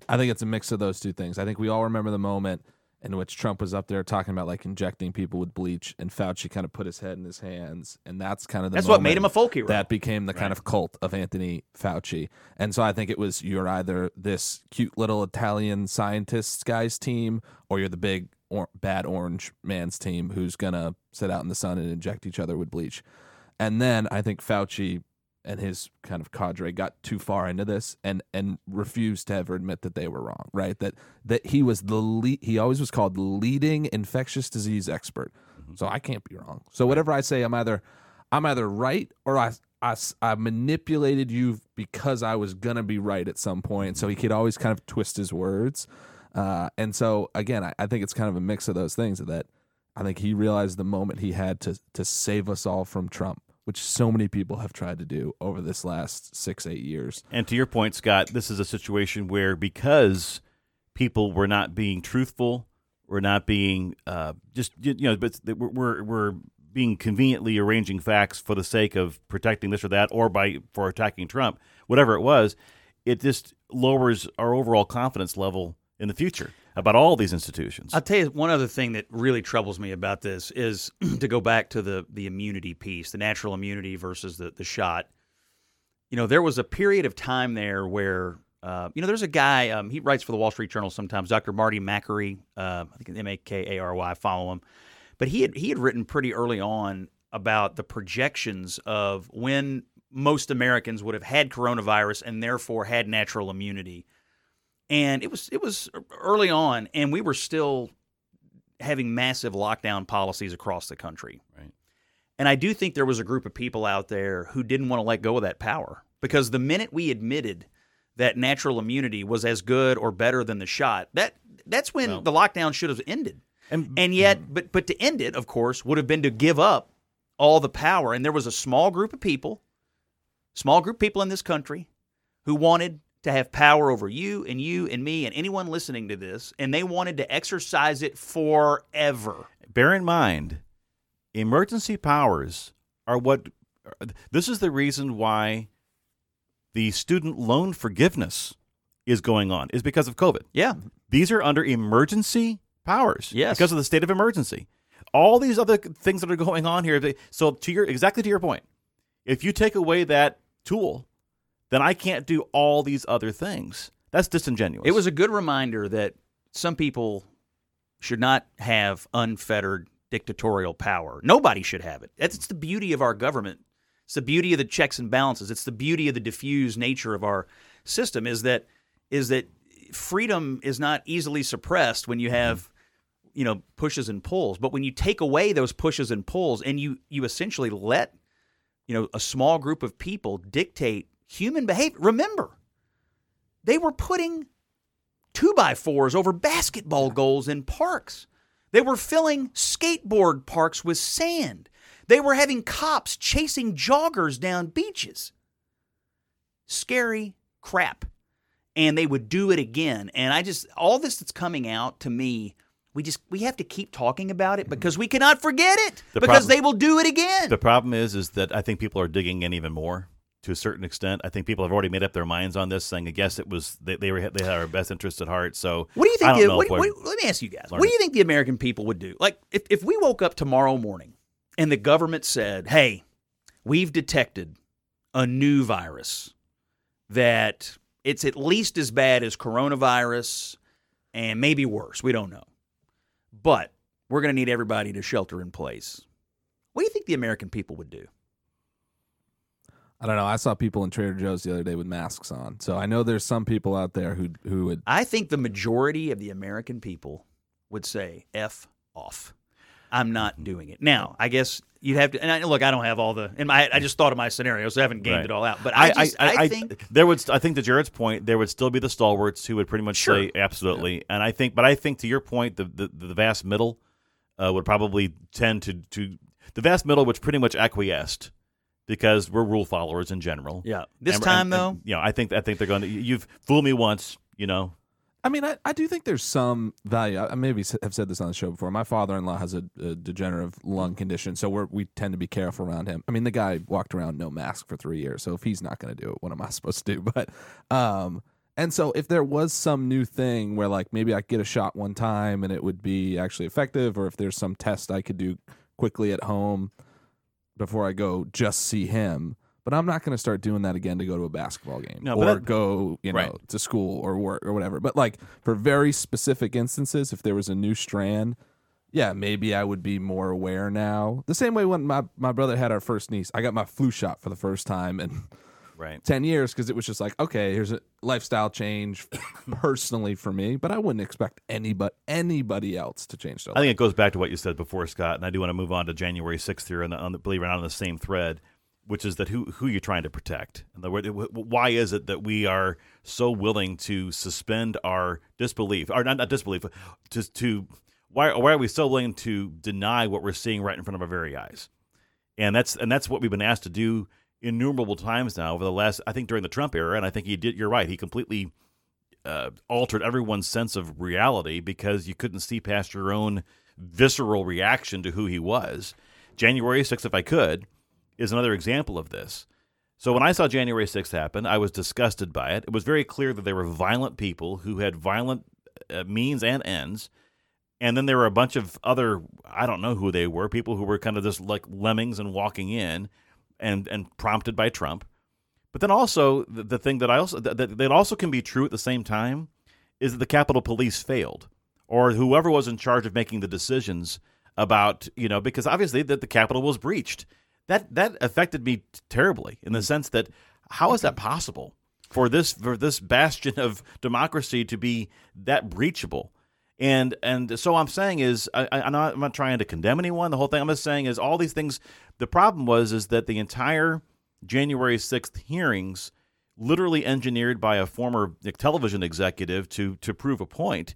I think it's a mix of those two things. I think we all remember the moment in which Trump was up there talking about like injecting people with bleach, and Fauci kind of put his head in his hands, and that's kind of the That's what made him a folk hero. That became the kind of cult of Anthony Fauci, and so I think it was you're either this cute little Italian scientist guy's team, or you're the big or- bad orange man's team who's gonna sit out in the sun and inject each other with bleach. And then I think Fauci and his kind of cadre got too far into this and and refused to ever admit that they were wrong. Right? That that he was the lead, he always was called the leading infectious disease expert. So I can't be wrong. So whatever I say, I'm either I'm either right or I I manipulated you because I was gonna be right at some point. So he could always kind of twist his words, uh, and so again, I, I think it's kind of a mix of those things. That I think he realized the moment he had to to save us all from Trump, which so many people have tried to do over this last six eight years. And to your point, Scott, this is a situation where because people were not being truthful, were not being uh, just you know, but we're, we're we're being conveniently arranging facts for the sake of protecting this or that, or by for attacking Trump, whatever it was. It just lowers our overall confidence level in the future about all these institutions. I'll tell you one other thing that really troubles me about this is to go back to the the immunity piece, the natural immunity versus the the shot. You know, there was a period of time there where uh, you know there's a guy um, he writes for the Wall Street Journal sometimes, Dr. Marty Makary, uh, I think M A K A R Y. Follow him, but he had he had written pretty early on about the projections of when most Americans would have had coronavirus and therefore had natural immunity and it was it was early on, and we were still having massive lockdown policies across the country. Right. And I do think there was a group of people out there who didn't want to let go of that power because the minute we admitted that natural immunity was as good or better than the shot, that that's when Well- the lockdown should have ended. and And yet, mm-hmm. but but to end it, of course, would have been to give up all the power. And there was a small group of people, small group of people in this country, who wanted to have power over you and you and me and anyone listening to this, and they wanted to exercise it forever. bear in mind, emergency powers are what. This is the reason why the student loan forgiveness is going on is because of COVID. Yeah, These are under emergency powers. Yes. because of the state of emergency. All these other things that are going on here. So to your exactly to your point, if you take away that tool, then I can't do all these other things. That's disingenuous. it was a good reminder that some people should not have unfettered dictatorial power. Nobody should have it. That's it's the beauty of our government. It's the beauty of the checks and balances. It's the beauty of the diffused nature of our system. Is that is that freedom is not easily suppressed when you mm-hmm. have you know pushes and pulls. But when you take away those pushes and pulls and you you essentially let you know a small group of people dictate human behavior. Remember, they were putting two by fours over basketball goals in parks. They were filling skateboard parks with sand. They were having cops chasing joggers down beaches. Scary crap. And they would do it again. And I just, all this that's coming out to me, we just, we have to keep talking about it mm-hmm. because we cannot forget it The because problem- they will do it again. The problem is, is that I think people are digging in even more to a certain extent. I think people have already made up their minds on this, saying, "I guess it was they, they were they had our best interest at heart." So, What do you think? The, what, what- let me ask you guys. What do you think the American people would do? Like, if, if we woke up tomorrow morning and the government said, "Hey, we've detected a new virus that it's at least as bad as coronavirus and maybe worse. We don't know, but we're going to need everybody to shelter in place." What do you think the American people would do? I don't know. I saw people in Trader Joe's the other day with masks on, so I know there's some people out there who who would. I think the majority of the American people would say "f off." I'm not doing it. Now, I guess you'd have to. And I, look, I don't have all the. And my, I just thought of my scenarios. So I haven't gamed Right. it all out. But I, just, I, think there would. I think to Jared's point, there would still be the stalwarts who would pretty much Sure. say absolutely. And I think, but I think to your point, the the, the vast middle uh, would probably tend to to the vast middle, which pretty much acquiesced because we're rule followers in general. Yeah. This And- time, and- though, and, you know, I think I think they're going to. You've fooled me once. You know, I mean, I, I do think there's some value. I I maybe s- have said this on the show before. My father-in-law has a, a degenerative lung condition, so we're, we tend to be careful around him. I mean, the guy walked around no mask for three years, so if he's not going to do it, what am I supposed to do? But, um, And so if there was some new thing where like maybe I could get a shot one time and it would be actually effective, or if there's some test I could do quickly at home before I go just see him. But I'm not going to start doing that again to go to a basketball game No, or that- go, you know, Right. to school or work or whatever. But like for very specific instances, if there was a new strand, yeah, maybe I would be more aware now. The same way when my, my brother had our first niece, I got my flu shot for the first time in Right. 10 years because it was just like, okay, here's a lifestyle change personally for me, but I wouldn't expect anybody anybody else to change their I think it goes back to what you said before, Scott, and I do want to move on to January 6th here, and on the, believe it or not, on the same thread, which is that who who you're trying to protect. Words, wh- why is it that we are so willing to suspend our disbelief, or not, not disbelief, to to why why are we so willing to deny what we're seeing right in front of our very eyes? And that's and that's what we've been asked to do innumerable times now over the last. I think during the Trump era, and I think he did. You're right. He completely uh, altered everyone's sense of reality because you couldn't see past your own visceral reaction to who he was. January 6th, if I could, is another example of this. So when I saw January 6th happen, I was disgusted by it. It was very clear that there were violent people who had violent uh, means and ends. And then there were a bunch of other, I don't know who they were, people who were kind of just like lemmings and walking in and, and prompted by Trump. But then also the, the thing that I also that, that that also can be true at the same time is that the Capitol Police failed, or whoever was in charge of making the decisions about you know because obviously that the Capitol was breached. That that affected me terribly in the sense that how is that possible for this for this bastion of democracy to be that breachable? And and so I'm saying is I, I- I'm not I'm not trying to condemn anyone. The whole thing I'm just saying is all these things. The problem was is that the entire January 6th hearings, literally engineered by a former television executive to to prove a point,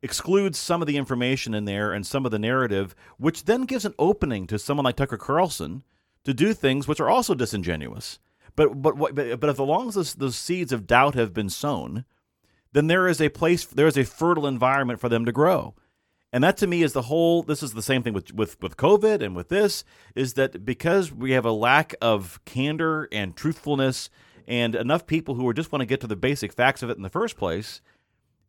excludes some of the information in there and some of the narrative, which then gives an opening to someone like Tucker Carlson to do things which are also disingenuous. But but but, but as long as those, seeds of doubt have been sown, then there is a place, there is a fertile environment for them to grow. And that to me is the whole. This is the same thing with, with with COVID and with this is that because we have a lack of candor and truthfulness and enough people who are just want to get to the basic facts of it in the first place,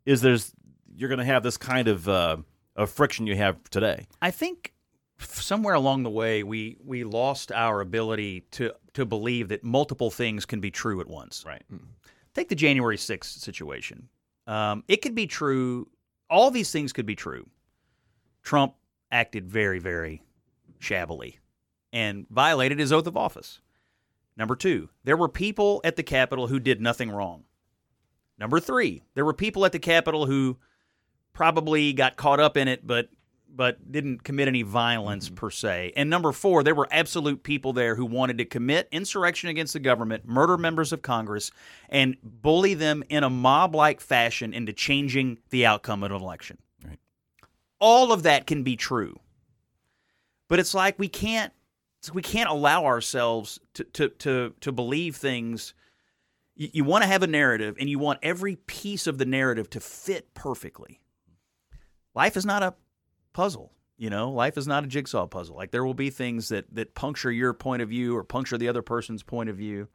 is there's you're going to have this kind of uh, of friction you have today. I think somewhere along the way we we lost our ability to to believe that multiple things can be true at once. Right. Take the January 6th situation. Um, it could be true. All these things could be true. Trump acted very, very shabbily and violated his oath of office. Number two, there were people at the Capitol who did nothing wrong. Number three, there were people at the Capitol who probably got caught up in it, but but didn't commit any violence mm-hmm. per se. And number four, there were absolute people there who wanted to commit insurrection against the government, murder members of Congress, and bully them in a mob-like fashion into changing the outcome of an election. All of that can be true, but it's like we can't we can't allow ourselves to to to, to believe things you, you want to have a narrative and you want every piece of the narrative to fit perfectly. Life is not a puzzle, you know. Life is not a jigsaw puzzle. Like there will be things that that puncture your point of view or puncture the other person's point of view.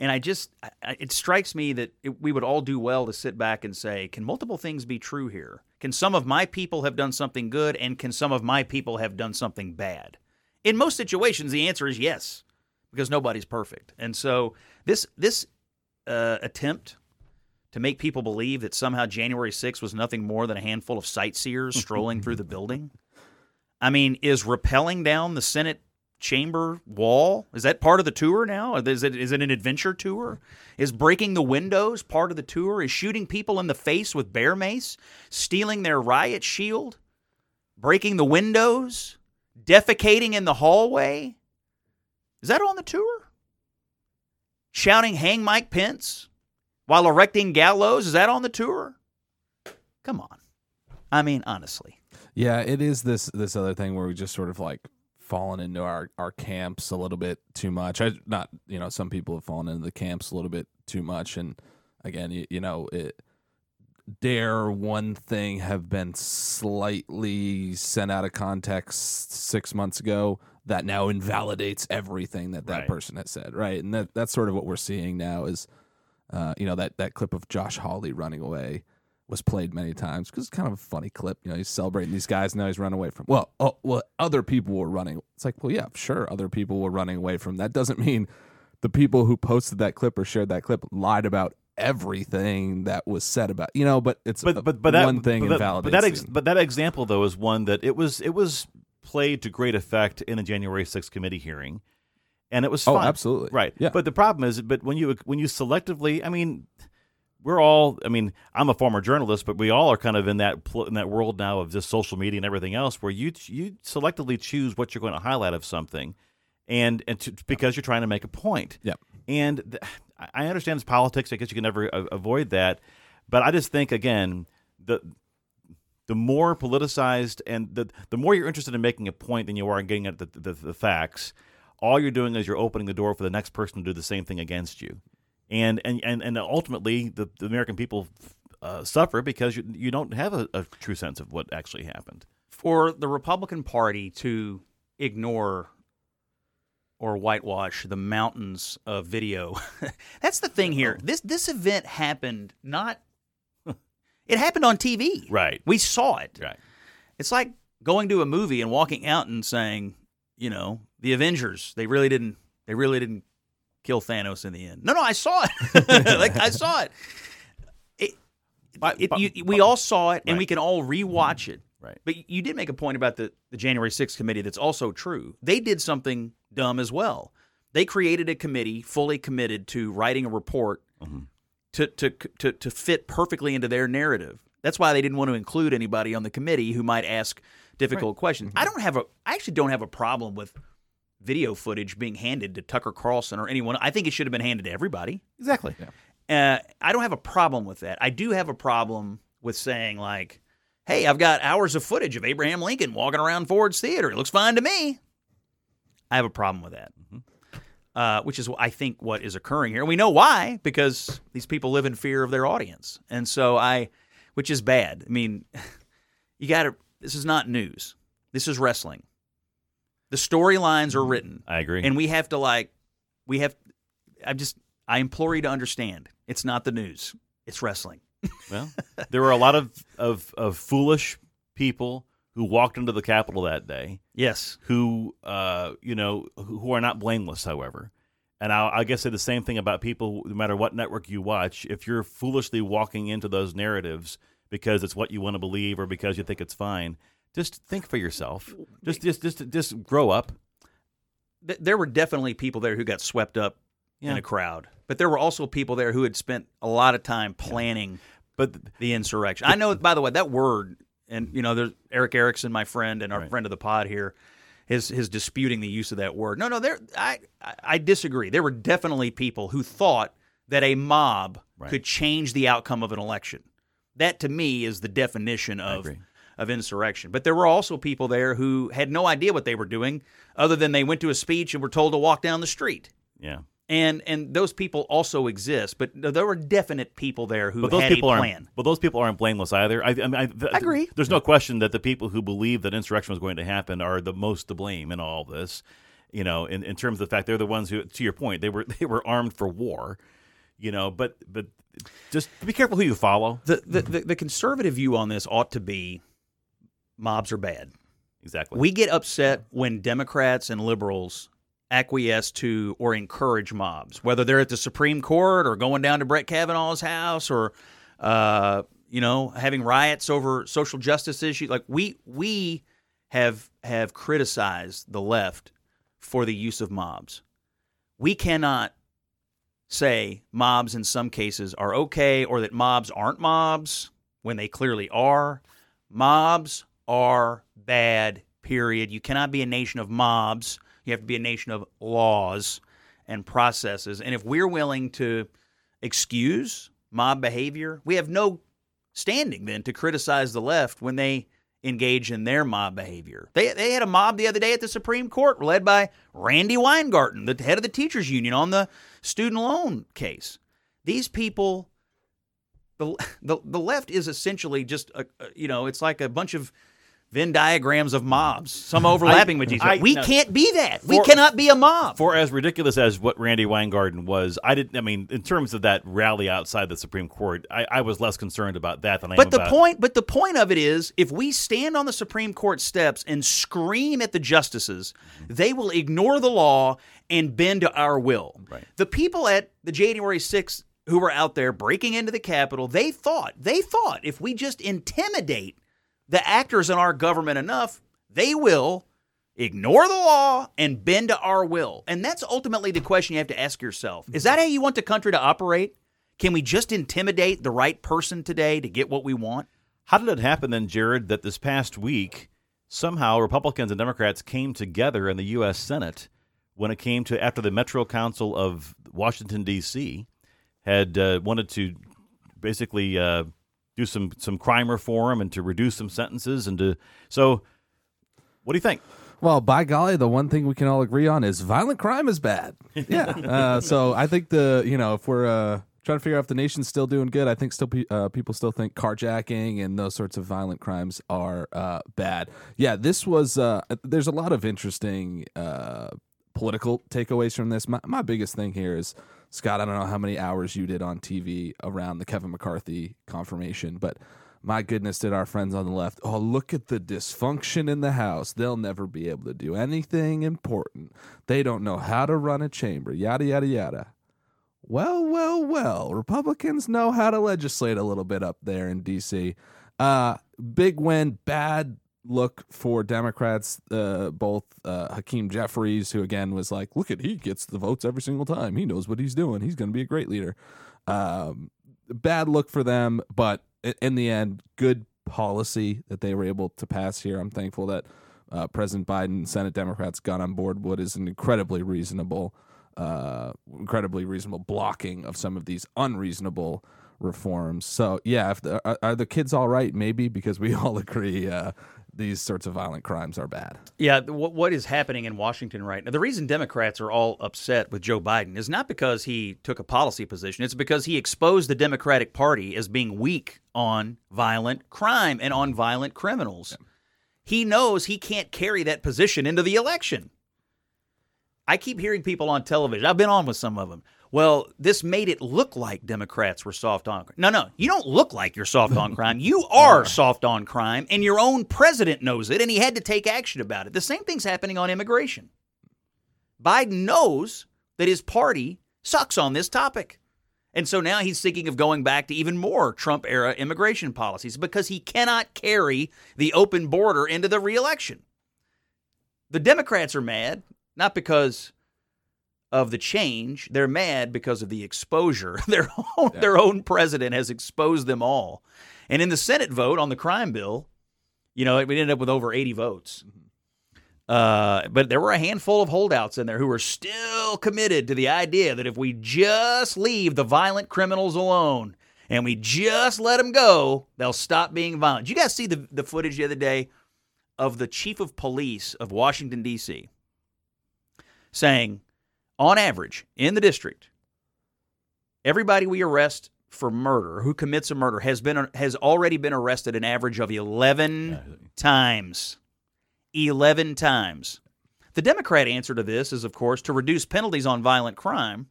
And I just I, it strikes me that it, we would all do well to sit back and say, can multiple things be true here? Can some of my people have done something good and can some of my people have done something bad? In most situations the answer is yes because nobody's perfect. And so this this uh, attempt to make people believe that somehow January 6th was nothing more than a handful of sightseers strolling through the building. I mean, is rappelling down the Senate chamber wall is that part of the tour now? Is it is it an adventure tour? Is breaking the windows part of the tour? Is shooting people in the face with bear mace, stealing their riot shield, breaking the windows, defecating in the hallway? Is that on the tour? Shouting "Hang Mike Pence" while erecting gallows is that on the tour? Come on. I mean, honestly. Yeah, it is this this other thing where we just sort of like fallen into our our camps a little bit too much. I not you know some people have fallen into the camps a little bit too much, and again, you, you know it. Dare one thing have been slightly sent out of context six months ago that now invalidates everything that that Right. person has said, right? And that that's sort of what we're seeing now is Uh, you know that that clip of Josh Hawley running away was played many times because it's kind of a funny clip. You know, he's celebrating these guys, and now he's running away from. Well, oh, well, other people were running. It's like, well, yeah, sure, other people were running away from. That doesn't mean the people who posted that clip or shared that clip lied about everything that was said about you know. But it's but but but that one thing but that, invalidates. but that ex, but that example though is one that it was it was played to great effect in a January 6th committee hearing, and it was Oh, absolutely. right. Yeah. But the problem is, but when you when you selectively, I mean, we're all. I mean, I'm a former journalist, but we all are kind of in that in that world now of just social media and everything else, where you you selectively choose what you're going to highlight of something, and and to, because you're trying to make a point. Yep. And th- I understand it's politics. I guess you can never a- avoid that, but I just think again the the more politicized and the the more you're interested in making a point than you are in getting at the, the, the facts, all you're doing is you're opening the door for the next person to do the same thing against you, and and and, and ultimately the, the American people uh, suffer because you you don't have a, a true sense of what actually happened. for the Republican Party to ignore or whitewash the mountains of video. That's the thing here. This this event happened not it happened on TV. Right. We saw it. Right. It's like going to a movie and walking out and saying, you know, the Avengers, they really didn't they really didn't kill Thanos in the end. No, no, I saw it. like I saw it. It, But- it but- you, we all saw it and we can all rewatch it. Mm-hmm. Right. But you did make a point about the, the January 6th committee that's also true. They did something dumb as well. They created a committee fully committed to writing a report mm-hmm. to, to, to, to fit perfectly into their narrative. That's why they didn't want to include anybody on the committee who might ask difficult questions. Mm-hmm. I don't have a I actually don't have a problem with video footage being handed to Tucker Carlson or anyone. I think it should have been handed to everybody. Exactly. Uh, I don't have a problem with that. I do have a problem with saying like, "Hey, I've got hours of footage of Abraham Lincoln walking around Ford's Theater. It looks fine to me." I have a problem with that, uh, which is I think what is occurring here. And we know why because these people live in fear of their audience, and so I, which is bad. I mean, you got to. This is not news. This is wrestling. The storylines are written. I agree. And we have to like, we have. I just, I implore you to understand. It's not the news. It's wrestling. Well, there were a lot of, of, of foolish people who walked into the Capitol that day Yes. who, uh, you know, who are not blameless, however. And I'll, I guess say the same thing about people, no matter what network you watch. If you're foolishly walking into those narratives because it's what you want to believe or because you think it's fine, just think for yourself. Just, just, just, just grow up. Th- there were definitely people there who got swept up in a crowd, but there were also people there who had spent a lot of time planning But the insurrection. I know, by the way, that word, and you know, there's Erick Erickson, my friend, and our Right. friend of the pod here, is his disputing the use of that word. No, no, there, I, I, disagree. There were definitely people who thought that a mob Right. could change the outcome of an election. That to me is the definition of. Of insurrection. But there were also people there who had no idea what they were doing, other than they went to a speech and were told to walk down the street. yeah. And and those people also exist, but there were definite people there who But those had people a aren't. plan. But those people aren't blameless either. I, I, mean, I, th- I agree. There's no question that the people who believe that insurrection was going to happen are the most to blame in all this. You know, in, in terms of the fact they're the ones who, to your point, they were they were armed for war. You know, but but just be careful who you follow. The, the the the conservative view on this ought to be mobs are bad. Exactly. We get upset when Democrats and liberals acquiesce to or encourage mobs, whether they're at the Supreme Court or going down to Brett Kavanaugh's house or, uh, you know, having riots over social justice issues. Like we we have have criticized the left for the use of mobs. We cannot say mobs in some cases are okay or that mobs aren't mobs when they clearly are. Mobs are bad, period. You cannot be a nation of mobs. You have to be a nation of laws and processes. And if we're willing to excuse mob behavior, we have no standing then to criticize the left when they engage in their mob behavior. They, they had a mob the other day at the Supreme Court led by Randi Weingarten, the head of the teachers union on the student loan case. These people the, the the left is essentially just a, you know it's like a bunch of Venn diagrams of mobs, some overlapping with each other. I- we no. can't be that. we cannot be a mob. For as ridiculous as what Randi Weingarten was, I didn't. I mean, in terms of that rally outside the Supreme Court, I, I was less concerned about that than I am But the about. point, but the point of it is, if we stand on the Supreme Court steps and scream at the justices, mm-hmm. they will ignore the law and bend to our will. Right. The people at the January 6th who were out there breaking into the Capitol, they thought, they thought if we just intimidate the actors in our government enough, they will ignore the law and bend to our will. And that's ultimately the question you have to ask yourself. Is that how you want the country to operate? Can we just intimidate the right person today to get what we want? How did it happen then, Jared, that this past week somehow Republicans and Democrats came together in the U.S. Senate when it came to after the Metro Council of Washington D.C. had uh, wanted to basically uh, do some some crime reform and to reduce some sentences and to so. What do you think? Well, by golly, the one thing we can all agree on is violent crime is bad. Yeah. uh, so I think the you know if we're uh, trying to figure out if the nation's still doing good, I think still pe- uh, people still think carjacking and those sorts of violent crimes are uh, bad. Yeah, this was. Uh, there's a lot of interesting uh, political takeaways from this. My, my biggest thing here is Scott. I don't know how many hours you did on TV around the Kevin McCarthy confirmation, but my goodness, did our friends on the left, oh, look at the dysfunction in the House. They'll never be able to do anything important. They don't know how to run a chamber, yada, yada, yada. Well, well, well, Republicans know how to legislate a little bit up there in D.C. Uh, big win, bad look for Democrats. Uh, both uh, Hakeem Jeffries, who again was like, look at he gets the votes every single time. He knows what he's doing. He's going to be a great leader. Um, bad look for them, but in the end, good policy that they were able to pass here. I'm thankful that uh, President Biden Senate Democrats got on board what is an incredibly reasonable, uh, incredibly reasonable blocking of some of these unreasonable reforms. So yeah, if the, are, are the kids all right? Maybe because we all agree uh, these sorts of violent crimes are bad. Yeah, what what is happening in Washington right now? The reason Democrats are all upset with Joe Biden is not because he took a policy position. It's because he exposed the Democratic Party as being weak on violent crime and on violent criminals. He knows he can't carry that position into the election. I keep hearing people on television. I've been on with some of them. Well, this made it look like Democrats were soft on crime. No, no, you don't look like you're soft on crime. You are soft on crime, and your own president knows it, and he had to take action about it. The same thing's happening on immigration. Biden knows that his party sucks on this topic. And so now he's thinking of going back to even more Trump era immigration policies because he cannot carry the open border into the reelection. The Democrats are mad, not because of the change. They're mad because of the exposure. Their own, their own president has exposed them all. And in the Senate vote on the crime bill, you know, we ended up with over 80 votes. Uh, but there were a handful of holdouts in there who were still committed to the idea that if we just leave the violent criminals alone and we just let them go, they'll stop being violent. Did you guys see the, the footage the other day of the chief of police of Washington, D.C., saying, on average, in the district, everybody we arrest for murder who commits a murder has been has already been arrested an average of 11 times. 11 times. The democrat answer to this is of course to reduce penalties on violent crime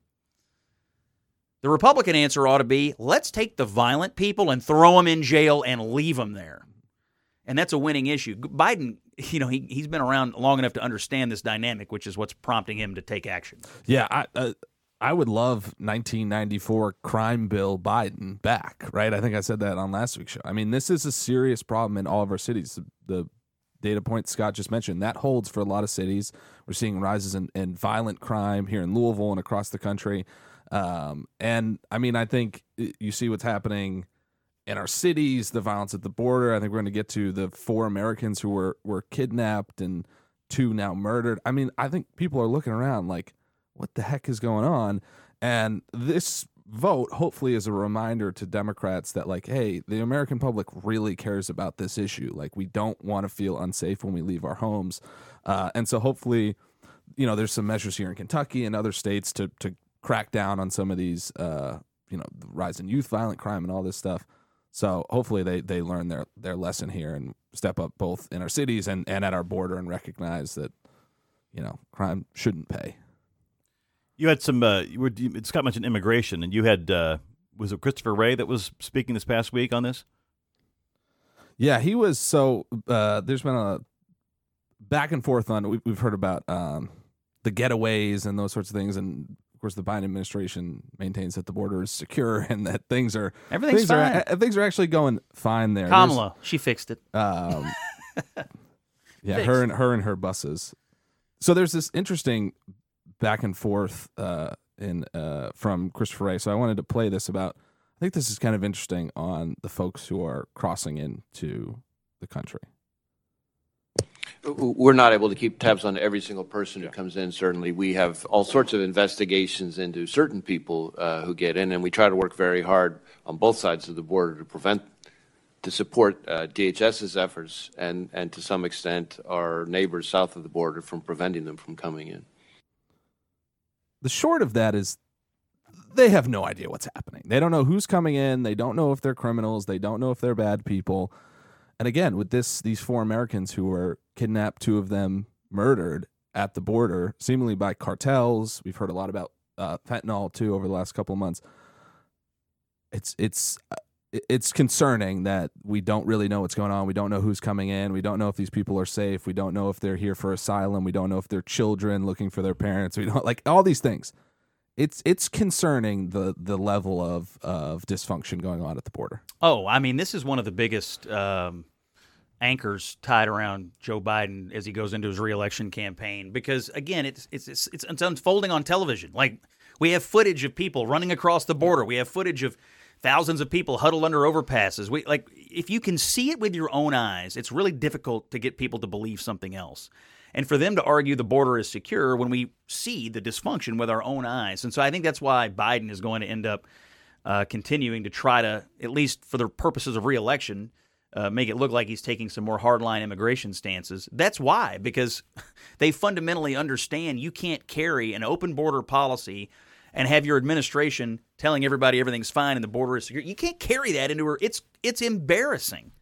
the republican answer ought to be let's take the violent people and throw them in jail and leave them there and that's a winning issue biden you know he, he's been around long enough to understand this dynamic which is what's prompting him to take action Yeah, I uh, I would love 1994 crime bill Biden back, right? I think I said that on last week's show. I mean, this is a serious problem in all of our cities. The, the data point Scott just mentioned that holds for a lot of cities. We're seeing rises in, in violent crime here in Louisville and across the country. Um, and I mean, I think you see what's happening in our cities, the violence at the border. I think we're going to get to the four Americans who were were kidnapped and two now murdered. I mean, I think people are looking around like what the heck is going on? And this vote hopefully is a reminder to Democrats that like, hey, the American public really cares about this issue. Like, we don't want to feel unsafe when we leave our homes, uh, and so hopefully, you know, there's some measures here in Kentucky and other states to to crack down on some of these, uh, you know, the rise in youth violent crime and all this stuff. So hopefully they they learn their their lesson here and step up both in our cities and and at our border and recognize that you know crime shouldn't pay. You had some. Uh, you were. Scott mentioned immigration, and you had. Uh, was it Christopher Wray that was speaking this past week on this? Yeah, he was. So uh, there's been a back and forth on. We've, we've heard about um, the getaways and those sorts of things, and course, the Biden administration maintains that the border is secure and that things are Everything's things fine. Are, things are actually going fine there. Kamala, she fixed it. Um, yeah, her and her and her buses. So there's this interesting back and forth uh, in uh, from Christopher Wray. So I wanted to play this about. I think this is kind of interesting on the folks who are crossing into the country. We're not able to keep tabs on every single person who comes in. Certainly, we have all sorts of investigations into certain people uh, who get in, and we try to work very hard on both sides of the border to prevent, to support uh, DHS's efforts, and and to some extent our neighbors south of the border from preventing them from coming in. The short of that is they have no idea what's happening. They don't know who's coming in. They don't know if they're criminals. They don't know if they're bad people. And again, with this, these four Americans who were kidnapped, two of them murdered at the border, seemingly by cartels. We've heard a lot about uh, fentanyl too over the last couple of months. It's it's uh, it's concerning that we don't really know what's going on. We don't know who's coming in. We don't know if these people are safe. We don't know if they're here for asylum. We don't know if they're children looking for their parents. We don't like all these things. It's it's concerning the the level of of dysfunction going on at the border. Oh, I mean, this is one of the biggest um, anchors tied around Joe Biden as he goes into his reelection campaign. Because again, it's it's it's, it's, it's unfolding on television. Like we have footage of people running across the border. We have footage of thousands of people huddled under overpasses. We like if you can see it with your own eyes, it's really difficult to get people to believe something else. And for them to argue the border is secure when we see the dysfunction with our own eyes. And so I think that's why Biden is going to end up uh, continuing to try to, at least for the purposes of reelection, uh, make it look like he's taking some more hardline immigration stances. That's why, because they fundamentally understand you can't carry an open border policy and have your administration telling everybody everything's fine and the border is secure. You can't carry that into her. It's it's embarrassing.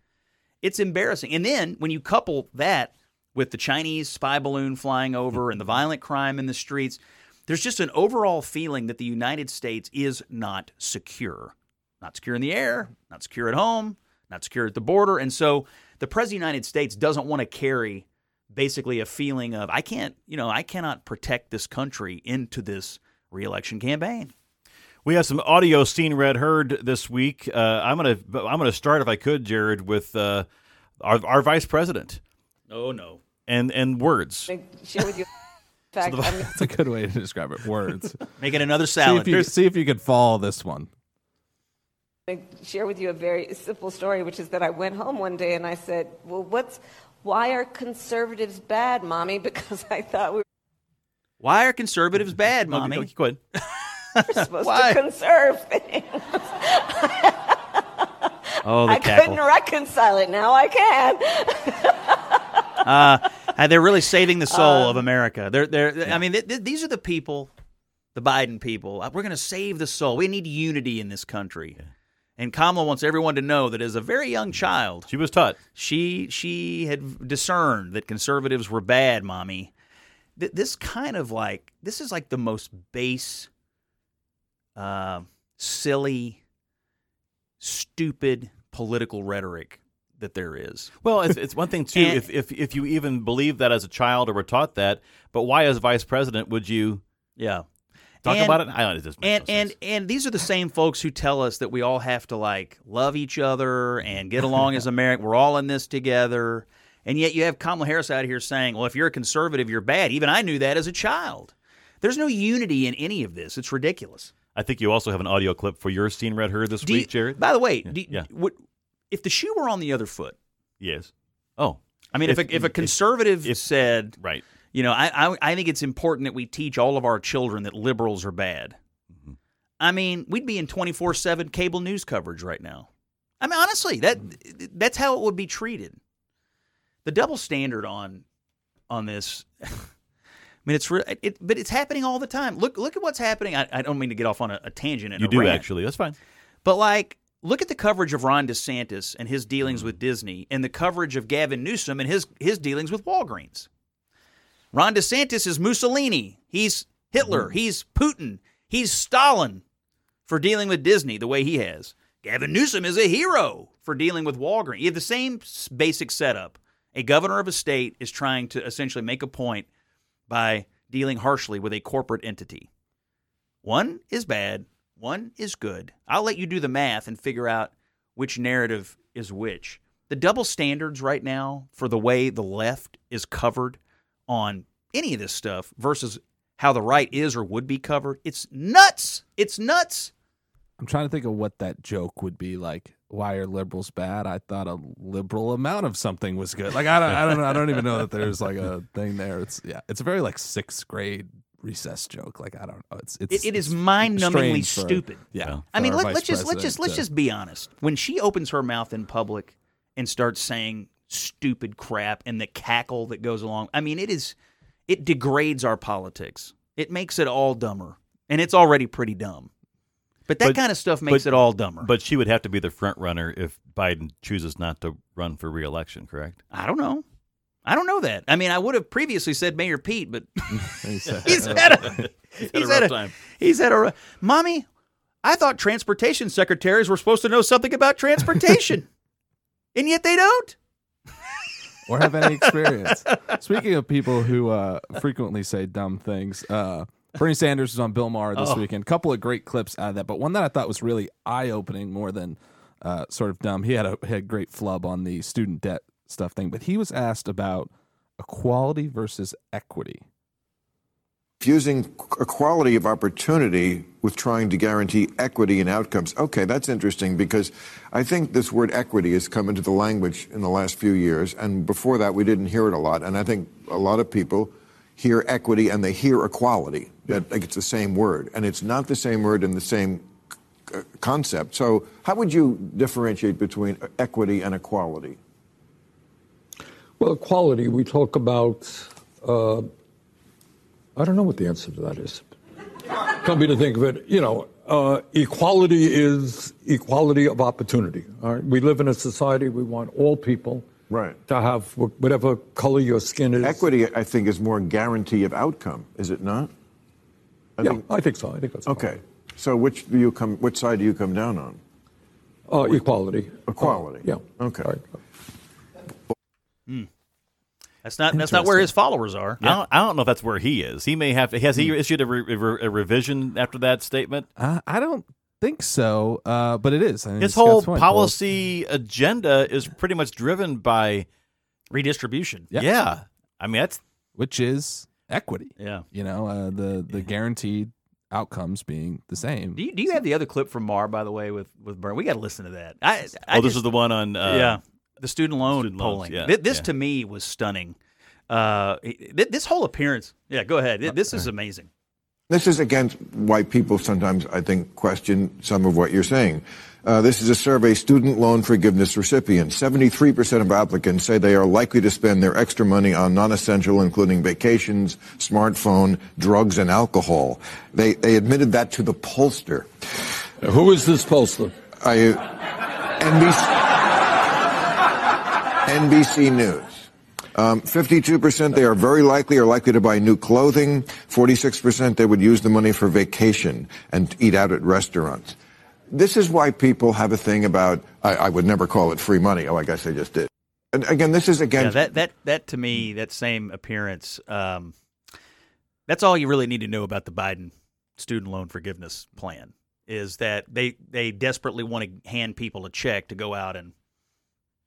It's embarrassing. And then when you couple that with the Chinese spy balloon flying over and the violent crime in the streets, there's just an overall feeling that the United States is not secure. Not secure in the air, not secure at home, not secure at the border. And so the President of the United States doesn't want to carry basically a feeling of, I can't, you know, I cannot protect this country into this reelection campaign. We have some audio seen, read, heard this week. Uh, I'm gonna I'm gonna start if I could, Jared, with uh, our our vice president Oh, no. And and words. share with you. Fact, I'm That's a good way to describe it. Words. Make it another see, if you, see if you could follow this one. going share with you a very simple story, which is that I went home one day and I said, "Well, what's why are conservatives bad, mommy?" Because I thought we Were- Why are conservatives bad, No, mommy? no, Go ahead. were supposed Why? to conserve things. Oh, the I cackle. couldn't reconcile it. Now I can. Uh, they're really saving the soul of America. They're, they're. I mean, th- th- these are the people, the Biden people. Uh, We're going to save the soul. We need unity in this country. And Kamala wants everyone to know that as a very young child, She was taught. she she had discerned that conservatives were bad, mommy. Th- this kind of like this is like the most base, uh, silly, stupid political rhetoric that there is. Well, it's, it's one thing too And- if, if if you even believe that as a child or were taught that, but why as vice president would you Yeah. talk And- about it? I don't. It doesn't and no and and these are the same folks who tell us that we all have to like love each other and get along as American. We're all in this together. And yet you have Kamala Harris out here saying, "Well, if you're a conservative, you're bad." Even I knew that as a child. There's no unity in any of this. It's ridiculous. I think you also have an audio clip for your scene read, her this Do you- week, Jared. By the way, do, yeah. would, if the shoe were on the other foot, yes. Oh, I mean, if, If- a, if a conservative if- said, right. you know, I, I I think it's important that we teach all of our children that liberals are bad. Mm-hmm. I mean, we'd be in twenty four seven cable news coverage right now. I mean, honestly, that that's how it would be treated. The double standard on on this. I mean, it's re- it, but it's happening all the time. Look look at what's happening. I, I don't mean to get off on a, a tangent. And You do rant, actually. That's fine. but like look at the coverage of Ron DeSantis and his dealings mm-hmm. with Disney, and the coverage of Gavin Newsom and his his dealings with Walgreens. Ron DeSantis is Mussolini. He's Hitler. Mm-hmm. He's Putin. He's Stalin for dealing with Disney the way he has. Gavin Newsom is a hero for dealing with Walgreens. You have the same basic setup. A governor of a state is trying to essentially make a point by dealing harshly with a corporate entity. One is bad, one is good. I'll let you do the math and figure out which narrative is which. The double standards right now for the way the left is covered on any of this stuff versus how the right is or would be covered, it's nuts. It's nuts. I'm trying to think of what that joke would be like. Why are liberals bad? I thought a liberal amount of something was good. Like I don't, I don't, I don't even know that there's like a thing there. It's yeah, it's a very like sixth grade recess joke. Like I don't know. It's it's It, it is mind-numbingly strange for- stupid. yeah, I mean, let, let's just let's just let's to- just be honest. When she opens her mouth in public and starts saying stupid crap and the cackle that goes along, I mean, it is it degrades our politics. It makes it all dumber, and it's already pretty dumb. But that But- kind of stuff makes but- it all dumber. But she would have to be the front runner if Biden chooses not to run for reelection, correct? I don't know. I don't know that. I mean, I would have previously said Mayor Pete, but He said- he's had a he's, had a had a time. he's had a mommy. I thought transportation secretaries were supposed to know something about transportation, and yet they don't. or have any experience. Speaking of people who uh, frequently say dumb things, uh, Bernie Sanders was on Bill Maher this Oh. weekend. Couple of great clips out of that, but one that I thought was really eye opening, more than uh, sort of dumb. He had a had a great flub on the student debt stuff thing, but he was asked about equality versus equity. Fusing equality of opportunity with trying to guarantee equity in outcomes. Okay, that's interesting because I think this word equity has come into the language in the last few years, and before that we didn't hear it a lot. And I think a lot of people hear equity and they hear equality. That like it's the same word, and it's not the same word and the same uh, concept. So, how would you differentiate between equity and equality? Well, equality, we talk about, uh, I don't know what the answer to that is. Come me to think of it, you know, uh, equality is equality of opportunity. All right? We live in a society, we want all people Right. to have whatever color your skin is. Equity, I think, is more guarantee of outcome. Is it not? I yeah, think- I think so. I think that's Okay. So which do you come? Which side do you come down on? Uh, equality. Equality. Uh, yeah. Okay. Right. That's not that's not where his followers are. I, don't, I don't know if that's where he is. He may have. Has he issued a, re, a a revision after that statement? Uh, I don't think so, uh, but it is. I mean, His whole point, policy agenda is pretty much driven by Redistribution. Yeah. yeah. I mean that's which is equity. Yeah. You know, uh, the the guaranteed outcomes being the same. Do you, do you have the other clip from Maher, by the way, with with Byrne? We got to listen to that. I, I oh, this is the one on uh, yeah, the student loan student loans, polling. yeah, Th- this yeah. to me was stunning. Uh, th- this whole appearance. Yeah, go ahead. Th- This is amazing. This is against why people sometimes, I think, question some of what you're saying. Uh, this is a survey student loan forgiveness recipients. 73% of applicants say they are likely to spend their extra money on non-essential, including vacations, smartphone, drugs, and alcohol. They, they admitted that to the pollster. Who is this pollster? I, NBC, NBC News. Um, 52% they are very likely or likely to buy new clothing. 46% they would use the money for vacation and eat out at restaurants. This is why people have a thing about, I, I would never call it free money. Oh, I guess I just did. And again, this is Yeah, that that that to me, that same appearance. Um, that's all you really need to know about the Biden student loan forgiveness plan. Is that they they desperately want to hand people a check to go out and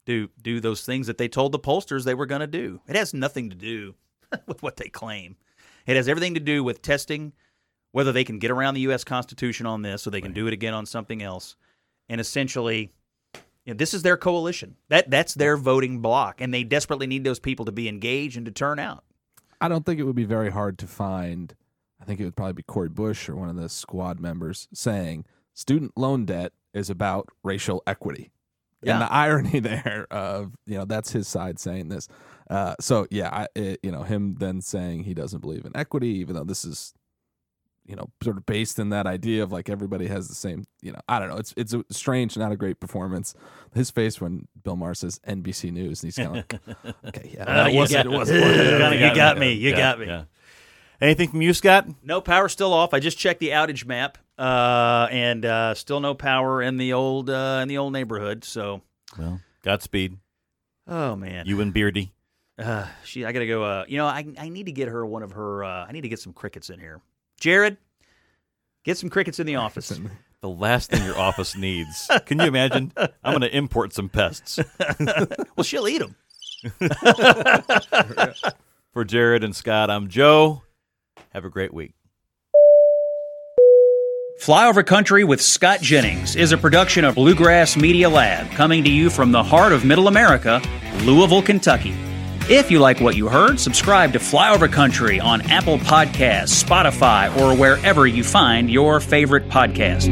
do do those things that they told the pollsters they were going to do. It has nothing to do with what they claim. It has everything to do with testing whether they can get around the U.S. Constitution on this, so they can do it again on something else, and essentially you know, this is their coalition. That that's their voting block, and they desperately need those people to be engaged and to turn out. I don't think it would be very hard to find. I think it would probably be Cori Bush or one of the squad members saying student loan debt is about racial equity. Yeah. And the irony there of you know that's his side saying this. Uh, so yeah, I, it, you know him then saying he doesn't believe in equity, even though this is you know, sort of based in that idea of like everybody has the same, you know, I don't know. It's it's a strange, not a great performance. His face when Bill Maher says NBC News, and he's kind of like, okay, yeah, Uh, you wasn't, got- it wasn't. you got me. You Yeah, got me. yeah. Anything from you, Scott? No power still off. I just checked the outage map, uh, and uh, still no power in the old uh, in the old neighborhood. So, Well, Godspeed. oh man, You and Beardy. uh, she, I gotta go. Uh, you know, I I need to get her one of her. Uh, I need to get some crickets in here. Jared, get some crickets in the office. The last thing your office needs. Can you imagine? I'm going to import some pests. well, she'll eat them. For Jared and Scott, I'm Joe. Have a great week. Flyover Country with Scott Jennings is a production of Bluegrass Media Lab, coming to you from the heart of Middle America, Louisville, Kentucky. If you like what you heard, subscribe to Flyover Country on Apple Podcasts, Spotify, or wherever you find your favorite podcast.